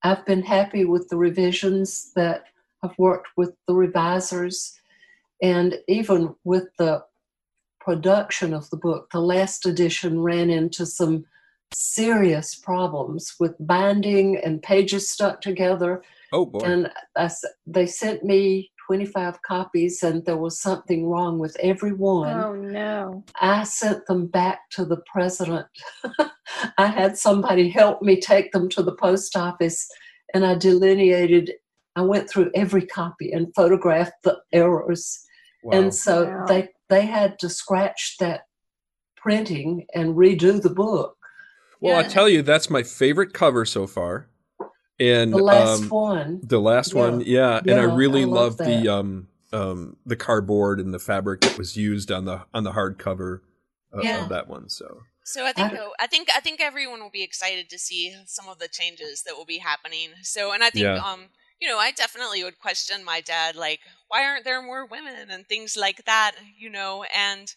[SPEAKER 1] I've been happy with the revisions that I've worked with the revisers and even with the production of the book. The last edition ran into some serious problems with binding and pages stuck together.
[SPEAKER 3] oh boy.
[SPEAKER 1] And I they sent me 25 copies, and there was something wrong with every one.
[SPEAKER 4] Oh no.
[SPEAKER 1] I sent them back to the president. I had somebody help me take them to the post office, and I delineated, I went through every copy and photographed the errors.
[SPEAKER 3] wow.
[SPEAKER 1] And so
[SPEAKER 4] Wow.
[SPEAKER 1] they, they had to scratch that printing and redo the book.
[SPEAKER 3] well, I tell you, that's my favorite cover so far. And
[SPEAKER 1] The last
[SPEAKER 3] um,
[SPEAKER 1] one.
[SPEAKER 3] the last
[SPEAKER 1] Yeah.
[SPEAKER 3] one, yeah, and I really
[SPEAKER 1] I
[SPEAKER 3] love,
[SPEAKER 1] love
[SPEAKER 3] the um um the cardboard and the fabric that was used on the on the hardcover of,
[SPEAKER 2] Yeah.
[SPEAKER 3] of that one. So
[SPEAKER 2] So I think
[SPEAKER 1] I-
[SPEAKER 2] I think I think everyone will be excited to see some of the changes that will be happening. So and I think
[SPEAKER 3] Yeah.
[SPEAKER 2] um you know I definitely would question my dad like why aren't there more women and things like that you know and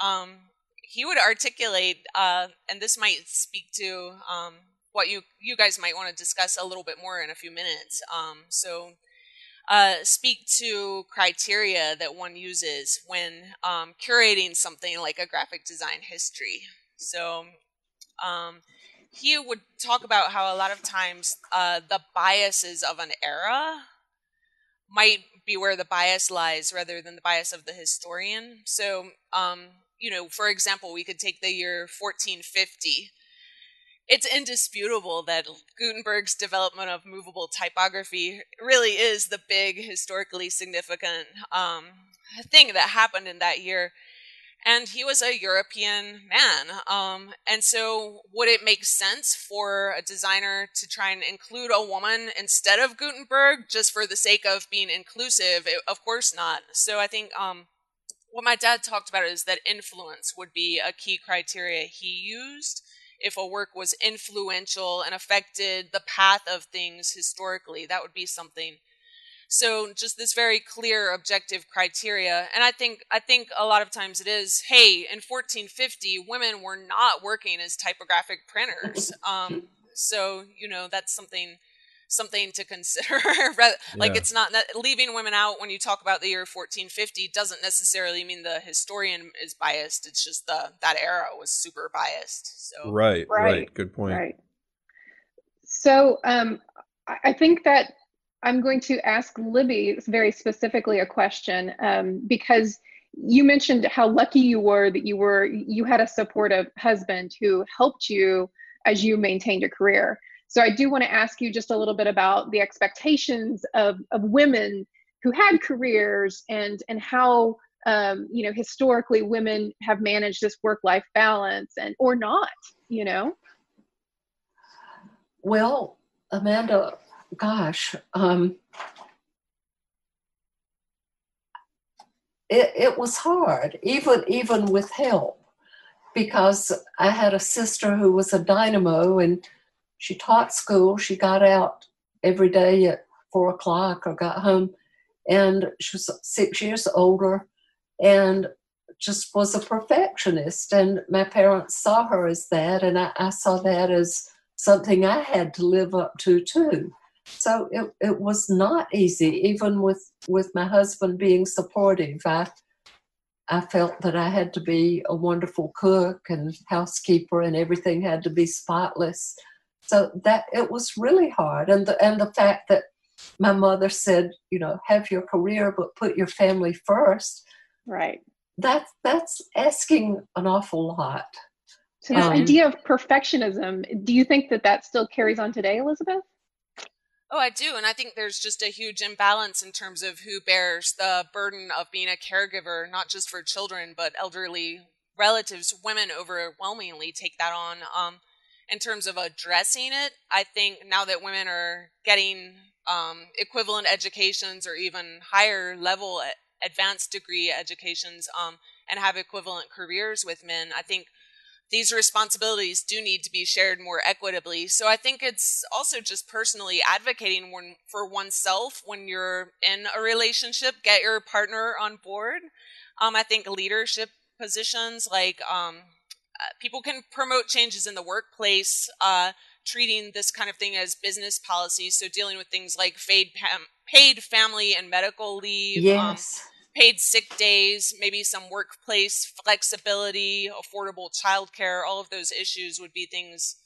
[SPEAKER 2] um he would articulate uh and this might speak to um what you you guys might want to discuss a little bit more in a few minutes um so uh, speak to criteria that one uses when um, curating something like a graphic design history. So um, he would talk about how a lot of times uh, the biases of an era might be where the bias lies rather than the bias of the historian. So, um, you know, for example, we could take the year 1450 it's indisputable that Gutenberg's development of movable typography really is the big historically significant um, thing that happened in that year. And he was a European man. Um, and so, would it make sense for a designer to try and include a woman instead of Gutenberg just for the sake of being inclusive? It, of course not. So, I think um, what my dad talked about is that influence would be a key criteria he used if a work was influential and affected the path of things historically. That would be something. So just this very clear objective criteria. And I think I think a lot of times it is, hey, in 1450, women were not working as typographic printers. Um, so, you know, that's something something to consider. like yeah. it's not leaving women out when you talk about the year 1450 doesn't necessarily mean the historian is biased. It's just the that era was super biased. So
[SPEAKER 3] right, right, right. good point.
[SPEAKER 4] Right. So um, I think that I'm going to ask Libby very specifically a question um, because you mentioned how lucky you were that you were you had a supportive husband who helped you as you maintained your career so I do want to ask you just a little bit about the expectations of, of women who had careers and and how um, you know historically women have managed this work life balance and or not you know?
[SPEAKER 1] Well amanda gosh um, it, it was hard even even with help because i had a sister who was a dynamo and she taught school. She got out every day at four o'clock or got home, and she was six years older and just was a perfectionist. And my parents saw her as that, and I, I saw that as something I had to live up to too. So it, it was not easy, even with, with my husband being supportive. I, I felt that I had to be a wonderful cook and housekeeper, and everything had to be spotless. So that it was really hard, and the and the fact that my mother said, you know, have your career but put your family first.
[SPEAKER 4] Right.
[SPEAKER 1] That's that's asking an awful lot.
[SPEAKER 4] So this um, idea of perfectionism, do you think that that still carries on today, Elizabeth?
[SPEAKER 2] Oh, I do. And I think there's just a huge imbalance in terms of who bears the burden of being a caregiver, not just for children, but elderly relatives. Women overwhelmingly take that on. Um, in terms of addressing it, I think now that women are getting um, equivalent educations or even higher level advanced degree educations um, and have equivalent careers with men, I think these responsibilities do need to be shared more equitably. So I think it's also just personally advocating for oneself when you're in a relationship, get your partner on board. Um, I think leadership positions like um, uh, people can promote changes in the workplace, uh, treating this kind of thing as business policy. So dealing with things like paid, paid family and medical leave.
[SPEAKER 1] Um, yes. Um,
[SPEAKER 2] paid sick days, maybe some workplace flexibility, affordable childcare, all of those issues would be things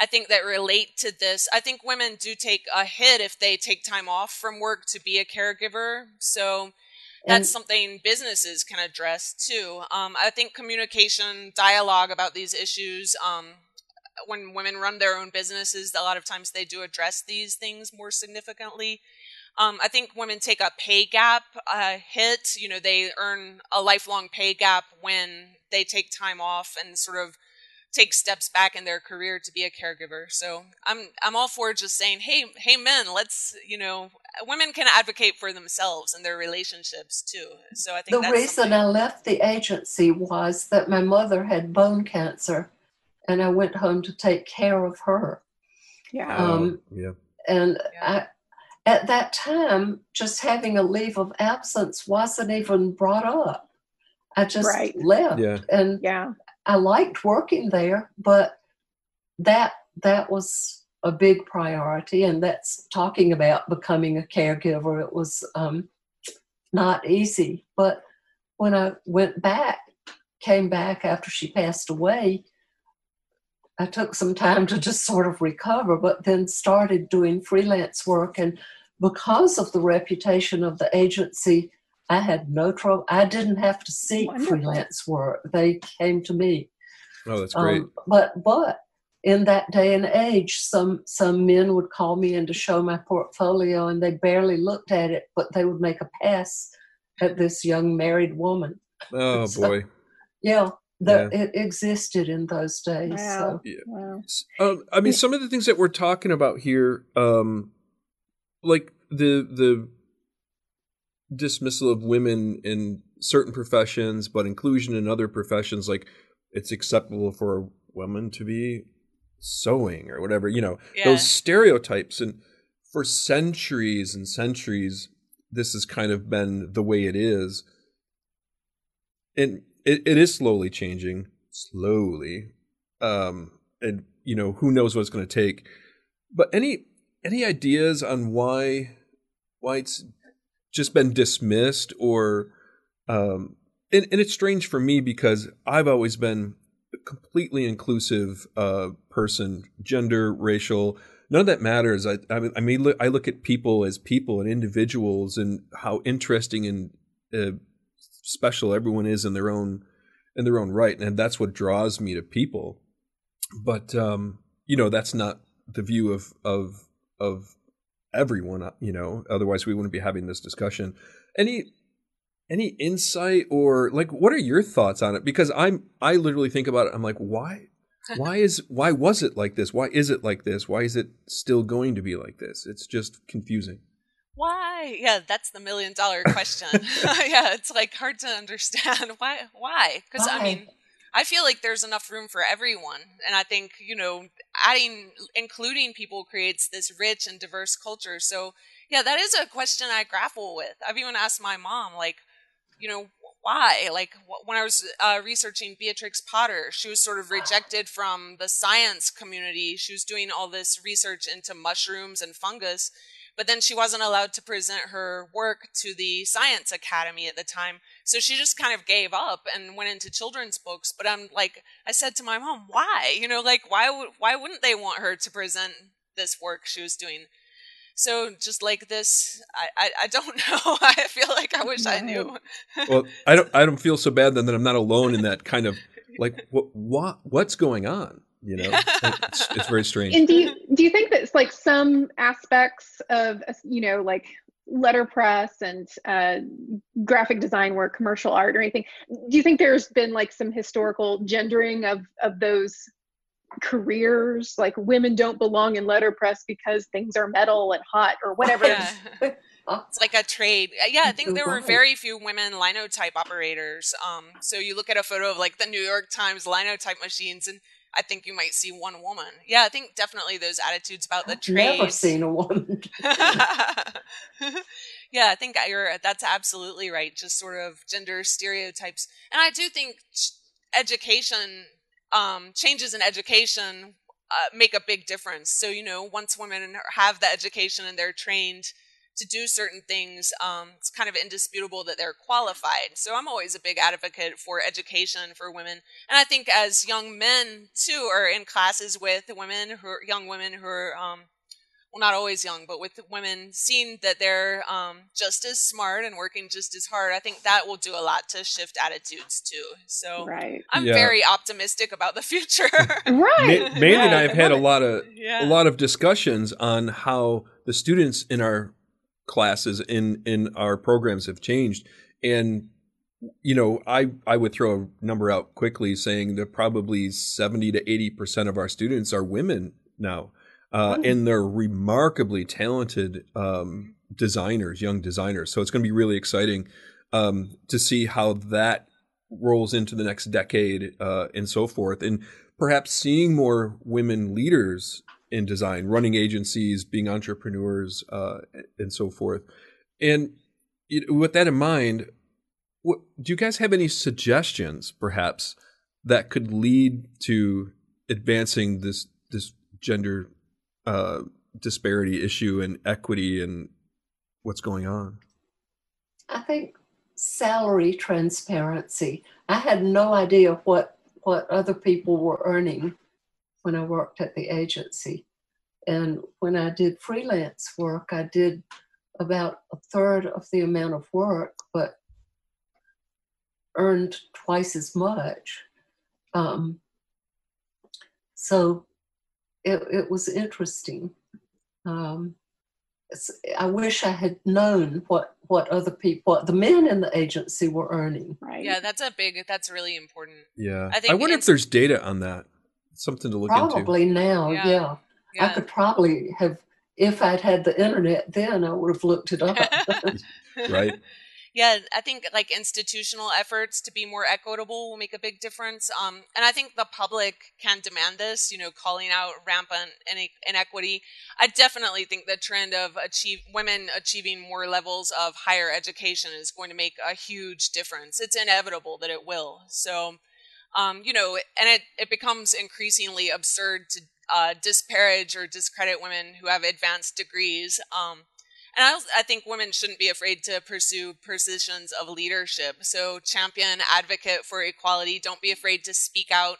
[SPEAKER 2] I think that relate to this. I think women do take a hit if they take time off from work to be a caregiver. So that's something businesses can address too. Um, I think communication, dialogue about these issues. Um, when women run their own businesses, a lot of times they do address these things more significantly. Um, I think women take a pay gap uh, hit. You know, they earn a lifelong pay gap when they take time off and sort of take steps back in their career to be a caregiver. So I'm I'm all for just saying, hey, hey, men, let's you know, women can advocate for themselves and their relationships too. So I think
[SPEAKER 1] the reason
[SPEAKER 2] something.
[SPEAKER 1] I left the agency was that my mother had bone cancer, and I went home to take care of her.
[SPEAKER 4] Yeah.
[SPEAKER 1] Um,
[SPEAKER 3] oh, yeah.
[SPEAKER 1] And yeah. I, at that time, just having a leave of absence wasn't even brought up. I just right. left,
[SPEAKER 3] yeah.
[SPEAKER 1] and
[SPEAKER 4] yeah,
[SPEAKER 1] I liked working there, but that that was a big priority, and that's talking about becoming a caregiver. It was um, not easy, but when I went back, came back after she passed away, I took some time to just sort of recover, but then started doing freelance work and because of the reputation of the agency, I had no trouble. I didn't have to seek Wonderful. freelance work. They came to me.
[SPEAKER 3] Oh, that's great. Um,
[SPEAKER 1] but but in that day and age, some some men would call me in to show my portfolio, and they barely looked at it, but they would make a pass at this young married woman.
[SPEAKER 3] Oh so, boy!
[SPEAKER 1] Yeah, the, yeah. it existed in those days. Wow. So.
[SPEAKER 3] Yeah. Wow. Um, I mean, some of the things that we're talking about here, um, like the the dismissal of women in certain professions, but inclusion in other professions, like it's acceptable for a woman to be sewing or whatever, you know, yeah. those stereotypes. And for centuries and centuries, this has kind of been the way it is. And it, it is slowly changing, slowly. Um, and you know, who knows what it's going to take. But any any ideas on why why it's just been dismissed or um and, and it's strange for me because I've always been a completely inclusive uh person, gender, racial, none of that matters. I, I mean, I look, look at people as people and individuals, and how interesting and uh, special everyone is in their own in their own right, and that's what draws me to people. But um, you know, that's not the view of of of everyone. Uh, you know, otherwise we wouldn't be having this discussion. Any any insight or like what are your thoughts on it? Because I'm I literally think about it. I'm like, why why is why was it like this? Why is it like this? Why is it still going to be like this? It's just confusing.
[SPEAKER 2] Why? Yeah, that's the million dollar question. yeah, it's like hard to understand why. Why? Because I mean, I feel like there's enough room for everyone, and I think you know, adding, including people creates this rich and diverse culture. So yeah, that is a question I grapple with. I've even asked my mom, like, you know, why? Like when I was uh, researching Beatrix Potter, she was sort of rejected from the science community. She was doing all this research into mushrooms and fungus, but then she wasn't allowed to present her work to the Science Academy at the time. So she just kind of gave up and went into children's books. But I'm like, I said to my mom, why? You know, like why would why wouldn't they want her to present this work she was doing? So just like this, I, I, I don't know. I feel like I wish I knew.
[SPEAKER 3] well, I don't I don't feel so bad then that I'm not alone in that kind of like what what what's going on. You know, it's, it's very strange.
[SPEAKER 4] And do you do you think that like some aspects of you know like letterpress and uh, graphic design work, commercial art, or anything. Do you think there's been like some historical gendering of of those careers like women don't belong in letterpress because things are metal and hot or whatever yeah.
[SPEAKER 2] it's like a trade yeah i think there were very few women linotype operators um, so you look at a photo of like the new york times linotype machines and I think you might see one woman. Yeah, I think definitely those attitudes about the trade.
[SPEAKER 1] Never seen a woman.
[SPEAKER 2] yeah, I think you're. That's absolutely right. Just sort of gender stereotypes, and I do think education um, changes in education uh, make a big difference. So, you know, once women have the education and they're trained to do certain things, um, it's kind of indisputable that they're qualified. So, I'm always a big advocate for education for women. And I think as young men, too, are in classes with women who are young women who are um, well, not always young, but with women seeing that they're um, just as smart and working just as hard, I think that will do a lot to shift attitudes too. So
[SPEAKER 4] right.
[SPEAKER 2] I'm yeah. very optimistic about the future.
[SPEAKER 4] right.
[SPEAKER 3] Ma- Mandy and I have had a lot of yeah. a lot of discussions on how the students in our classes in in our programs have changed, and you know, I I would throw a number out quickly, saying that probably seventy to eighty percent of our students are women now uh, and they're remarkably talented um, designers, young designers. So it's going to be really exciting um, to see how that rolls into the next decade uh, and so forth, and perhaps seeing more women leaders in design, running agencies, being entrepreneurs, uh, and so forth. And with that in mind, what, do you guys have any suggestions, perhaps, that could lead to advancing this this gender uh, disparity issue and equity and what's going on?
[SPEAKER 1] I think salary transparency. I had no idea what what other people were earning when I worked at the agency. And when I did freelance work, I did about a third of the amount of work, but earned twice as much. Um, so it, it was interesting. Um, I wish I had known what what other people, what the men in the agency were earning.
[SPEAKER 2] Right. Yeah, that's a big. That's really important.
[SPEAKER 3] Yeah. I, think I wonder if there's data on that. Something to look
[SPEAKER 1] probably
[SPEAKER 3] into.
[SPEAKER 1] Probably now. Yeah. Yeah. yeah. I could probably have if I'd had the internet then, I would have looked it up.
[SPEAKER 3] right.
[SPEAKER 2] Yeah, I think like institutional efforts to be more equitable will make a big difference. Um, and I think the public can demand this, you know, calling out rampant inequity. I definitely think the trend of achieve women achieving more levels of higher education is going to make a huge difference. It's inevitable that it will. So, um, you know, and it, it becomes increasingly absurd to uh, disparage or discredit women who have advanced degrees. Um, and I, I think women shouldn't be afraid to pursue positions of leadership. So, champion, advocate for equality. Don't be afraid to speak out.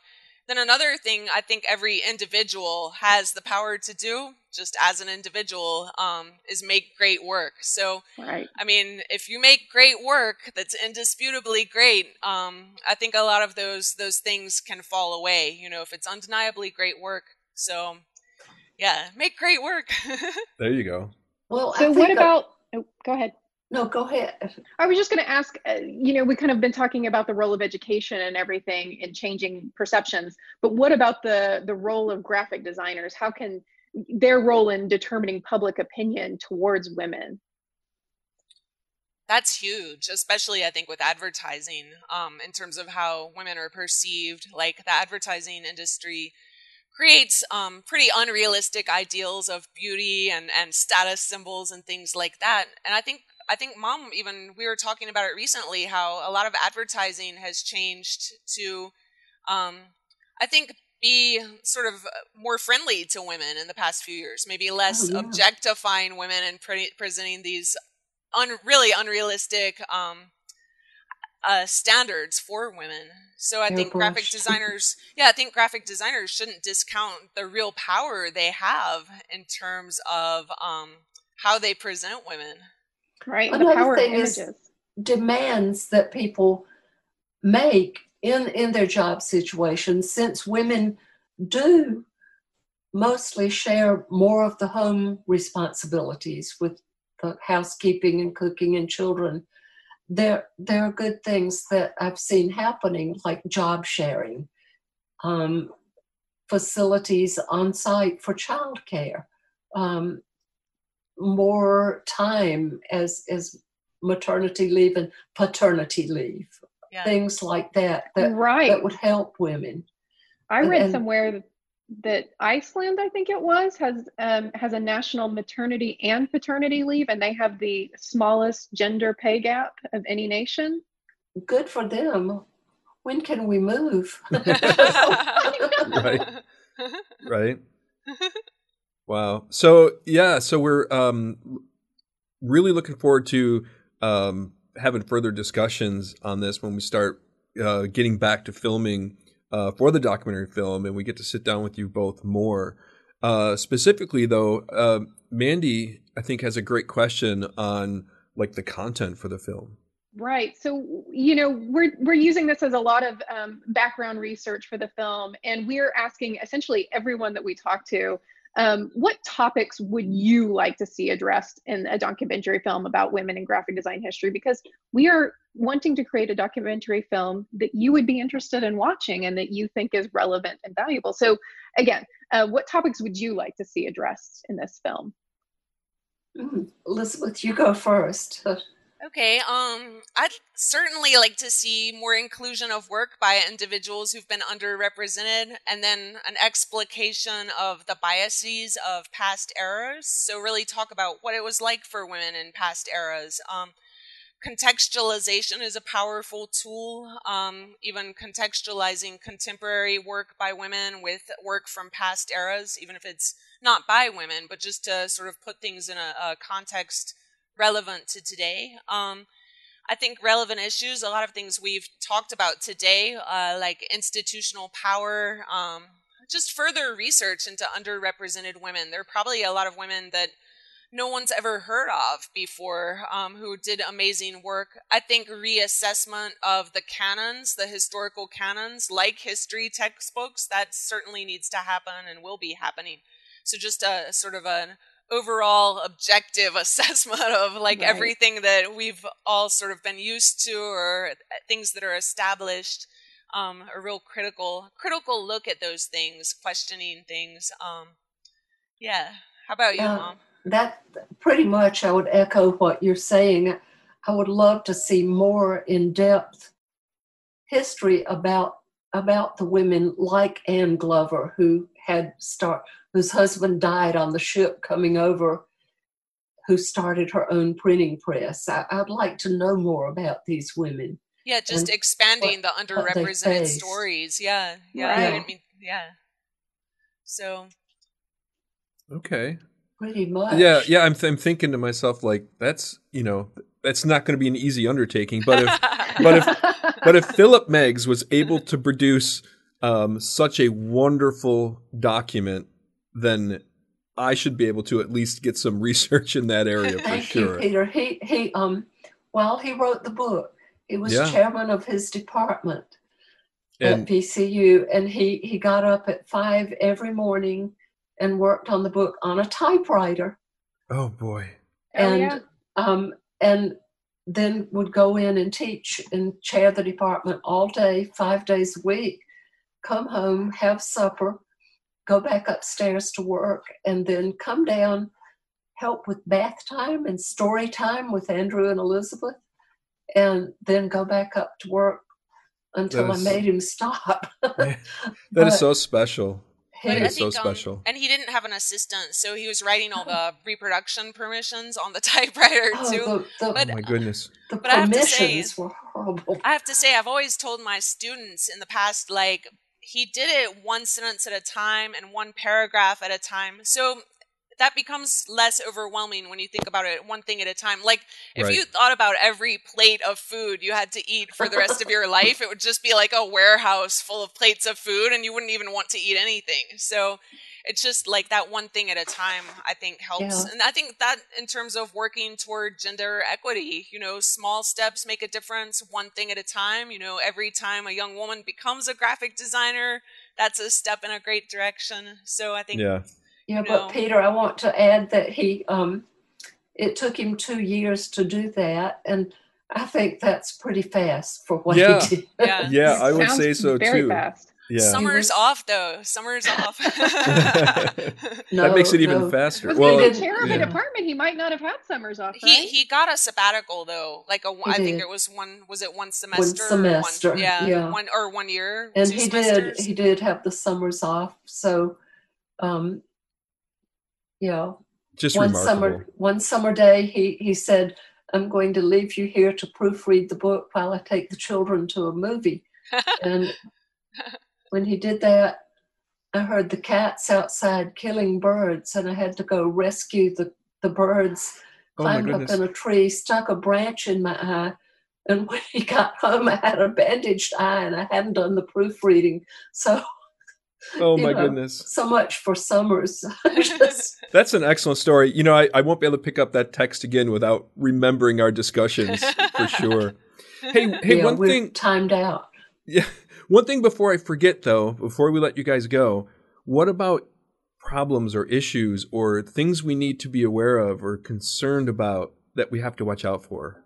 [SPEAKER 2] Then, another thing I think every individual has the power to do, just as an individual, um, is make great work. So,
[SPEAKER 4] right.
[SPEAKER 2] I mean, if you make great work that's indisputably great, um, I think a lot of those those things can fall away. You know, if it's undeniably great work. So, yeah, make great work.
[SPEAKER 3] there you go.
[SPEAKER 4] Well, so what about? oh, go ahead.
[SPEAKER 1] No, go ahead.
[SPEAKER 4] I was just going to ask. Uh, you know, we kind of been talking about the role of education and everything in changing perceptions, but what about the the role of graphic designers? How can their role in determining public opinion towards women?
[SPEAKER 2] That's huge, especially I think with advertising, um, in terms of how women are perceived. Like the advertising industry creates um, pretty unrealistic ideals of beauty and, and status symbols and things like that. And I think I think mom even we were talking about it recently how a lot of advertising has changed to um, I think be sort of more friendly to women in the past few years, maybe less oh, yeah. objectifying women and pre- presenting these un- really unrealistic um, uh, standards for women. So I think graphic designers, yeah, I think graphic designers shouldn't discount the real power they have in terms of um, how they present women.
[SPEAKER 4] Right. Another the power thing is
[SPEAKER 1] demands that people make in in their job situations, since women do mostly share more of the home responsibilities with the housekeeping and cooking and children there there are good things that I've seen happening, like job sharing, um, facilities on site for childcare, um, more time as as maternity leave and paternity leave, yeah. things like that that
[SPEAKER 4] right.
[SPEAKER 1] that would help women.
[SPEAKER 4] I read and, somewhere that Iceland, I think it was, has um, has a national maternity and paternity leave, and they have the smallest gender pay gap of any nation.
[SPEAKER 1] Good for them. When can we move?
[SPEAKER 3] right. Right. Wow. So yeah, so we're um, really looking forward to um, having further discussions on this when we start uh, getting back to filming uh, for the documentary film, and we get to sit down with you both more. Uh, specifically, though, uh, Mandy, I think, has a great question on like the content for the film.
[SPEAKER 4] Right. So, you know, we're we're using this as a lot of um, background research for the film, and we're asking essentially everyone that we talk to um, what topics would you like to see addressed in a documentary film about women in graphic design history? Because we are wanting to create a documentary film that you would be interested in watching and that you think is relevant and valuable. So, again, uh, what topics would you like to see addressed in this film?
[SPEAKER 1] Mm, Elizabeth, you go first.
[SPEAKER 2] Okay, um, I'd certainly like to see more inclusion of work by individuals who've been underrepresented, and then an explication of the biases of past eras. So, really talk about what it was like for women in past eras. Um, contextualization is a powerful tool, um, even contextualizing contemporary work by women with work from past eras, even if it's not by women, but just to sort of put things in a, a context relevant to today. Um, I think relevant issues, a lot of things we've talked about today, uh, like institutional power, um, just further research into underrepresented women. There are probably a lot of women that no one's ever heard of before um, who did amazing work. I think reassessment of the canons, the historical canons, like history textbooks, that certainly needs to happen and will be happening. So just a sort of an overall objective assessment of like right. everything that we've all sort of been used to or things that are established um, a real critical critical look at those things questioning things um, yeah. How about you uh, mom?
[SPEAKER 1] that pretty much i would echo what you're saying. I would love to see more in-depth history about about the women like anne glover who had start whose husband died on the ship coming over, who started her own printing press. I, would like to know more about these women.
[SPEAKER 2] Yeah, just expanding what, the underrepresented stories. Yeah, yeah. Right. I mean, yeah. So.
[SPEAKER 3] Okay.
[SPEAKER 1] Pretty much.
[SPEAKER 3] Yeah, yeah. I'm th- I'm thinking to myself like that's you know that's not going to be an easy undertaking, but if but if but if Philip Meggs was able to produce um, such a wonderful document then I should be able to at least get some research in that area for
[SPEAKER 1] Thank
[SPEAKER 3] sure.
[SPEAKER 1] You, Peter. He he um while he wrote the book, he was yeah. chairman of his department and, at VCU, and he he got up at five every morning and worked on the book on a typewriter.
[SPEAKER 3] Oh boy!
[SPEAKER 1] And oh, yeah. um and then would go in and teach and chair the department all day, five days a week. Come home, have supper, go back upstairs to work, and then come down, help with bath time and story time with Andrew and Elizabeth, and then go back up to work until is, I made him stop.
[SPEAKER 3] that but, is so special. It is so special.
[SPEAKER 2] Um, and he didn't have an assistant, so he was writing all the reproduction permissions on the typewriter oh, too.
[SPEAKER 1] The, the,
[SPEAKER 2] but,
[SPEAKER 3] oh my goodness!
[SPEAKER 1] The but permissions say, were horrible.
[SPEAKER 2] I have to say, I've always told my students in the past, like he did it one sentence at a time and one paragraph at a time. So that becomes less overwhelming when you think about it one thing at a time. Like if right. you thought about every plate of food you had to eat for the rest of your life, it would just be like a warehouse full of plates of food and you wouldn't even want to eat anything. So it's just like that one thing at a time i think helps. Yeah. and i think that in terms of working toward gender equity you know small steps make a difference one thing at a time. You know every time a young woman becomes a graphic designer that's a step in a great direction. So i think
[SPEAKER 3] yeah.
[SPEAKER 1] Yeah but know, peter i want to add that he um it took him two years to do that and i think that's pretty fast for what
[SPEAKER 3] yeah.
[SPEAKER 1] he did.
[SPEAKER 3] Yeah. Yeah i would say so
[SPEAKER 4] very
[SPEAKER 3] too.
[SPEAKER 4] fast
[SPEAKER 3] yeah.
[SPEAKER 2] Summer's off though. Summer's off.
[SPEAKER 3] no, that makes it even
[SPEAKER 1] no.
[SPEAKER 3] faster.
[SPEAKER 4] Was well, the chair of yeah. a department, he might not have had summers off. Right?
[SPEAKER 2] He he got a sabbatical though. Like a, he I did. think it was one. Was it one semester?
[SPEAKER 1] One semester.
[SPEAKER 2] One, yeah, yeah, One or one year.
[SPEAKER 1] And he semesters? did. He did have the summers off. So, um, you know,
[SPEAKER 3] just
[SPEAKER 1] one
[SPEAKER 3] remarkable.
[SPEAKER 1] summer one summer day, he he said, "I'm going to leave you here to proofread the book while I take the children to a movie." and when he did that, I heard the cats outside killing birds, and I had to go rescue the, the birds.
[SPEAKER 3] Oh
[SPEAKER 1] climbed up in a tree, stuck a branch in my eye, and when he got home, I had a bandaged eye, and I hadn't done the proofreading. So,
[SPEAKER 3] oh my know, goodness!
[SPEAKER 1] So much for summers.
[SPEAKER 3] Just... That's an excellent story. You know, I, I won't be able to pick up that text again without remembering our discussions for sure. Hey, hey,
[SPEAKER 1] yeah,
[SPEAKER 3] one thing
[SPEAKER 1] timed out.
[SPEAKER 3] Yeah, one thing before I forget, though, before we let you guys go, what about problems or issues or things we need to be aware of or concerned about that we have to watch out for?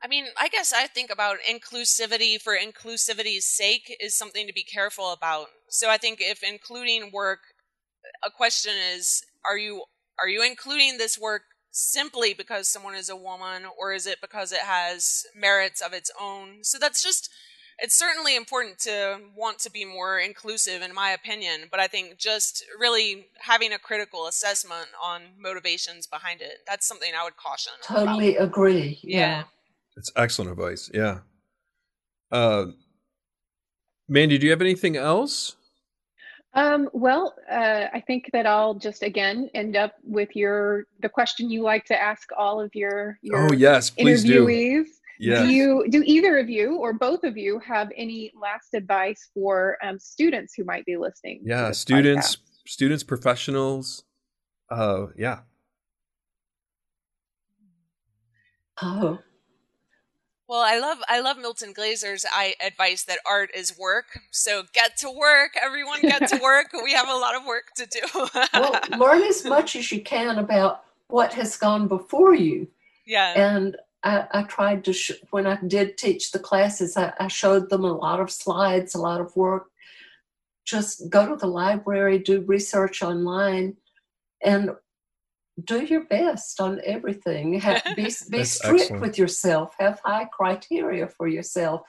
[SPEAKER 2] I mean, I guess I think about inclusivity for inclusivity's sake is something to be careful about. So I think if including work, a question is, are you are you including this work simply because someone is a woman or is it because it has merits of its own? So that's just it's certainly important to want to be more inclusive in my opinion but i think just really having a critical assessment on motivations behind it that's something i would caution
[SPEAKER 1] totally
[SPEAKER 2] about.
[SPEAKER 1] agree yeah. yeah
[SPEAKER 3] it's excellent advice yeah uh mandy do you have anything else
[SPEAKER 4] um, well, uh, I think that I'll just again end up with your the question you like to ask all of your, your
[SPEAKER 3] oh yes please
[SPEAKER 4] interviewees.
[SPEAKER 3] Do. Yes.
[SPEAKER 4] Do you do either of you or both of you have any last advice for um, students who might be listening?
[SPEAKER 3] Yeah, students, podcast? students, professionals. uh, yeah.
[SPEAKER 1] Oh,
[SPEAKER 2] Well, I love I love Milton Glaser's I advice that art is work. So get to work, everyone get to work. we have a lot of work to do.
[SPEAKER 1] well, learn as much as you can about what has gone before you.
[SPEAKER 2] yeah.
[SPEAKER 1] And I, I tried to, sh- when I did teach the classes, I, I showed them a lot of slides, a lot of work. Just go to the library, do research online, and do your best on everything. Have, be be strict
[SPEAKER 3] excellent.
[SPEAKER 1] with yourself. Have high criteria for yourself.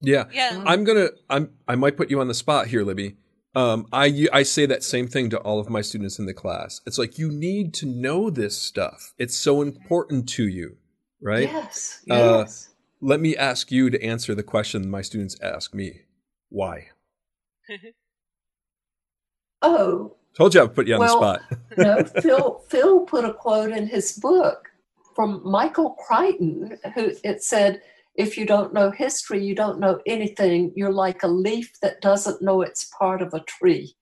[SPEAKER 3] Yeah.
[SPEAKER 2] yeah.
[SPEAKER 3] I'm gonna. I'm. I might put you on the spot here, Libby. Um, I u- I say that same thing to all of my students in the class. It's like you need to know this stuff. It's so important to you, right?
[SPEAKER 1] Yes,
[SPEAKER 3] Uh,
[SPEAKER 1] yes.
[SPEAKER 3] Let me ask you to answer the question my students ask me. Why?
[SPEAKER 1] oh,
[SPEAKER 3] Told you I would put you on
[SPEAKER 1] Well-
[SPEAKER 3] the spot.
[SPEAKER 1] no, Phil Phil put a quote in his book from Michael Crichton, who it said, "If you don't know history, you don't know anything. You're like a leaf that doesn't know it's part of a tree."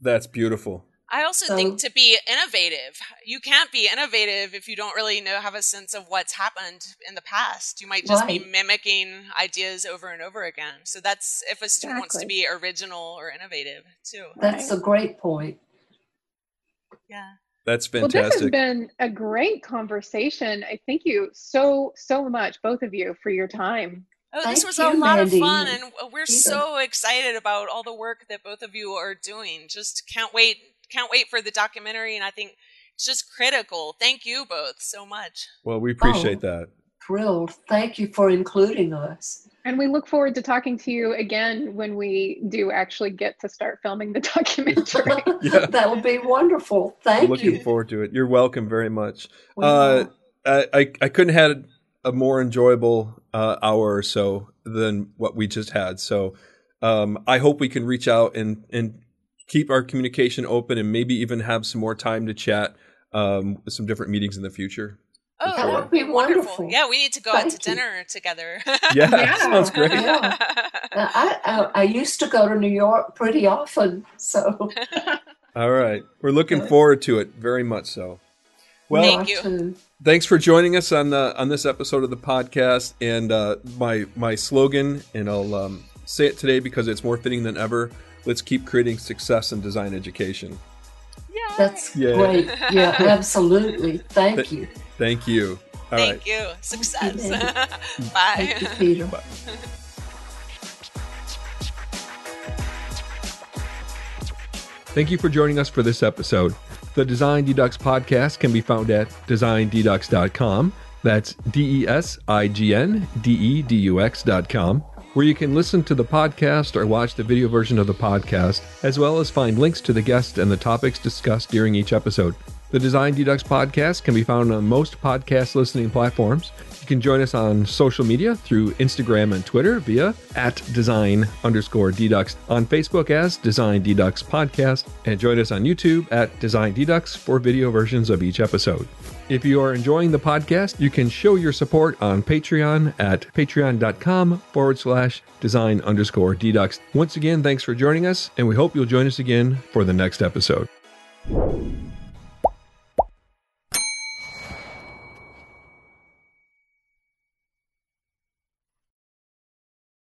[SPEAKER 3] That's beautiful.
[SPEAKER 2] I also
[SPEAKER 1] So-
[SPEAKER 2] think to be innovative, you can't be innovative if you don't really know have a sense of what's happened in the past. You might just be mimicking ideas over and over again. So that's if a student wants to be original or innovative too.
[SPEAKER 1] That's
[SPEAKER 4] Right.
[SPEAKER 1] a great point.
[SPEAKER 2] Yeah.
[SPEAKER 3] That's fantastic.
[SPEAKER 4] Well, this has been a great conversation. I thank you so, so much, both of you, for your time.
[SPEAKER 2] Oh,
[SPEAKER 1] Thank
[SPEAKER 2] this was
[SPEAKER 1] you,
[SPEAKER 2] a lot
[SPEAKER 1] Mandy.
[SPEAKER 2] of fun, and we're
[SPEAKER 1] Peter.
[SPEAKER 2] so excited about all the work that both of you are doing. Just can't wait, can't wait for the documentary, and I think it's just critical. Thank you both so much.
[SPEAKER 3] well, we appreciate
[SPEAKER 1] Oh.
[SPEAKER 3] that.
[SPEAKER 1] Thrilled. Thank you for including us.
[SPEAKER 4] And we look forward to talking to you again when we do actually get to start filming the documentary.
[SPEAKER 3] Yeah.
[SPEAKER 1] That'll be wonderful. Thank
[SPEAKER 3] Looking
[SPEAKER 1] you.
[SPEAKER 3] Looking forward to it. You're welcome very much.
[SPEAKER 1] Wow.
[SPEAKER 3] Uh, I, I I couldn't have had a more enjoyable uh, hour or so than what we just had. So um, I hope we can reach out and and keep our communication open and maybe even have some more time to chat um, with some different meetings in the future.
[SPEAKER 2] Oh,
[SPEAKER 3] That
[SPEAKER 2] that
[SPEAKER 3] would
[SPEAKER 2] would be
[SPEAKER 1] be
[SPEAKER 2] wonderful.
[SPEAKER 1] wonderful.
[SPEAKER 2] Yeah, we need to go out to
[SPEAKER 1] you.
[SPEAKER 2] dinner together.
[SPEAKER 3] Yeah,
[SPEAKER 4] Yeah.
[SPEAKER 3] sounds great.
[SPEAKER 1] Yeah. I, I, I used to go to New York pretty often, so
[SPEAKER 3] All right, we're looking
[SPEAKER 1] Good.
[SPEAKER 3] forward to it very much. So, well,
[SPEAKER 2] Thank you.
[SPEAKER 3] thanks for joining us on the on this episode of the podcast. And uh, my my slogan, and I'll um, say it today because it's more fitting than ever. Let's keep creating success in design education.
[SPEAKER 2] yeah.
[SPEAKER 1] That's
[SPEAKER 3] Yeah.
[SPEAKER 1] great. Yeah, absolutely. Thank
[SPEAKER 3] Th-
[SPEAKER 1] you.
[SPEAKER 3] Thank you. All right.
[SPEAKER 2] Thank you. Success.
[SPEAKER 1] Mandy.
[SPEAKER 2] Bye.
[SPEAKER 1] Thank you, Peter.
[SPEAKER 3] Thank you for joining us for this episode. The Design Dedux podcast can be found at designdedux.com. That's D E S I G N D E D U X.com, where you can listen to the podcast or watch the video version of the podcast, as well as find links to the guests and the topics discussed during each episode. The Design Dedux podcast can be found on most podcast listening platforms. You can join us on social media through Instagram and Twitter via at design underscore dedux, on Facebook as Design Dedux Podcast, and join us on YouTube at Design Dedux for video versions of each episode. If you are enjoying the podcast, you can show your support on Patreon at patreon.com forward slash design underscore dedux. Once again, thanks for joining us, and we hope you'll join us again for the next episode.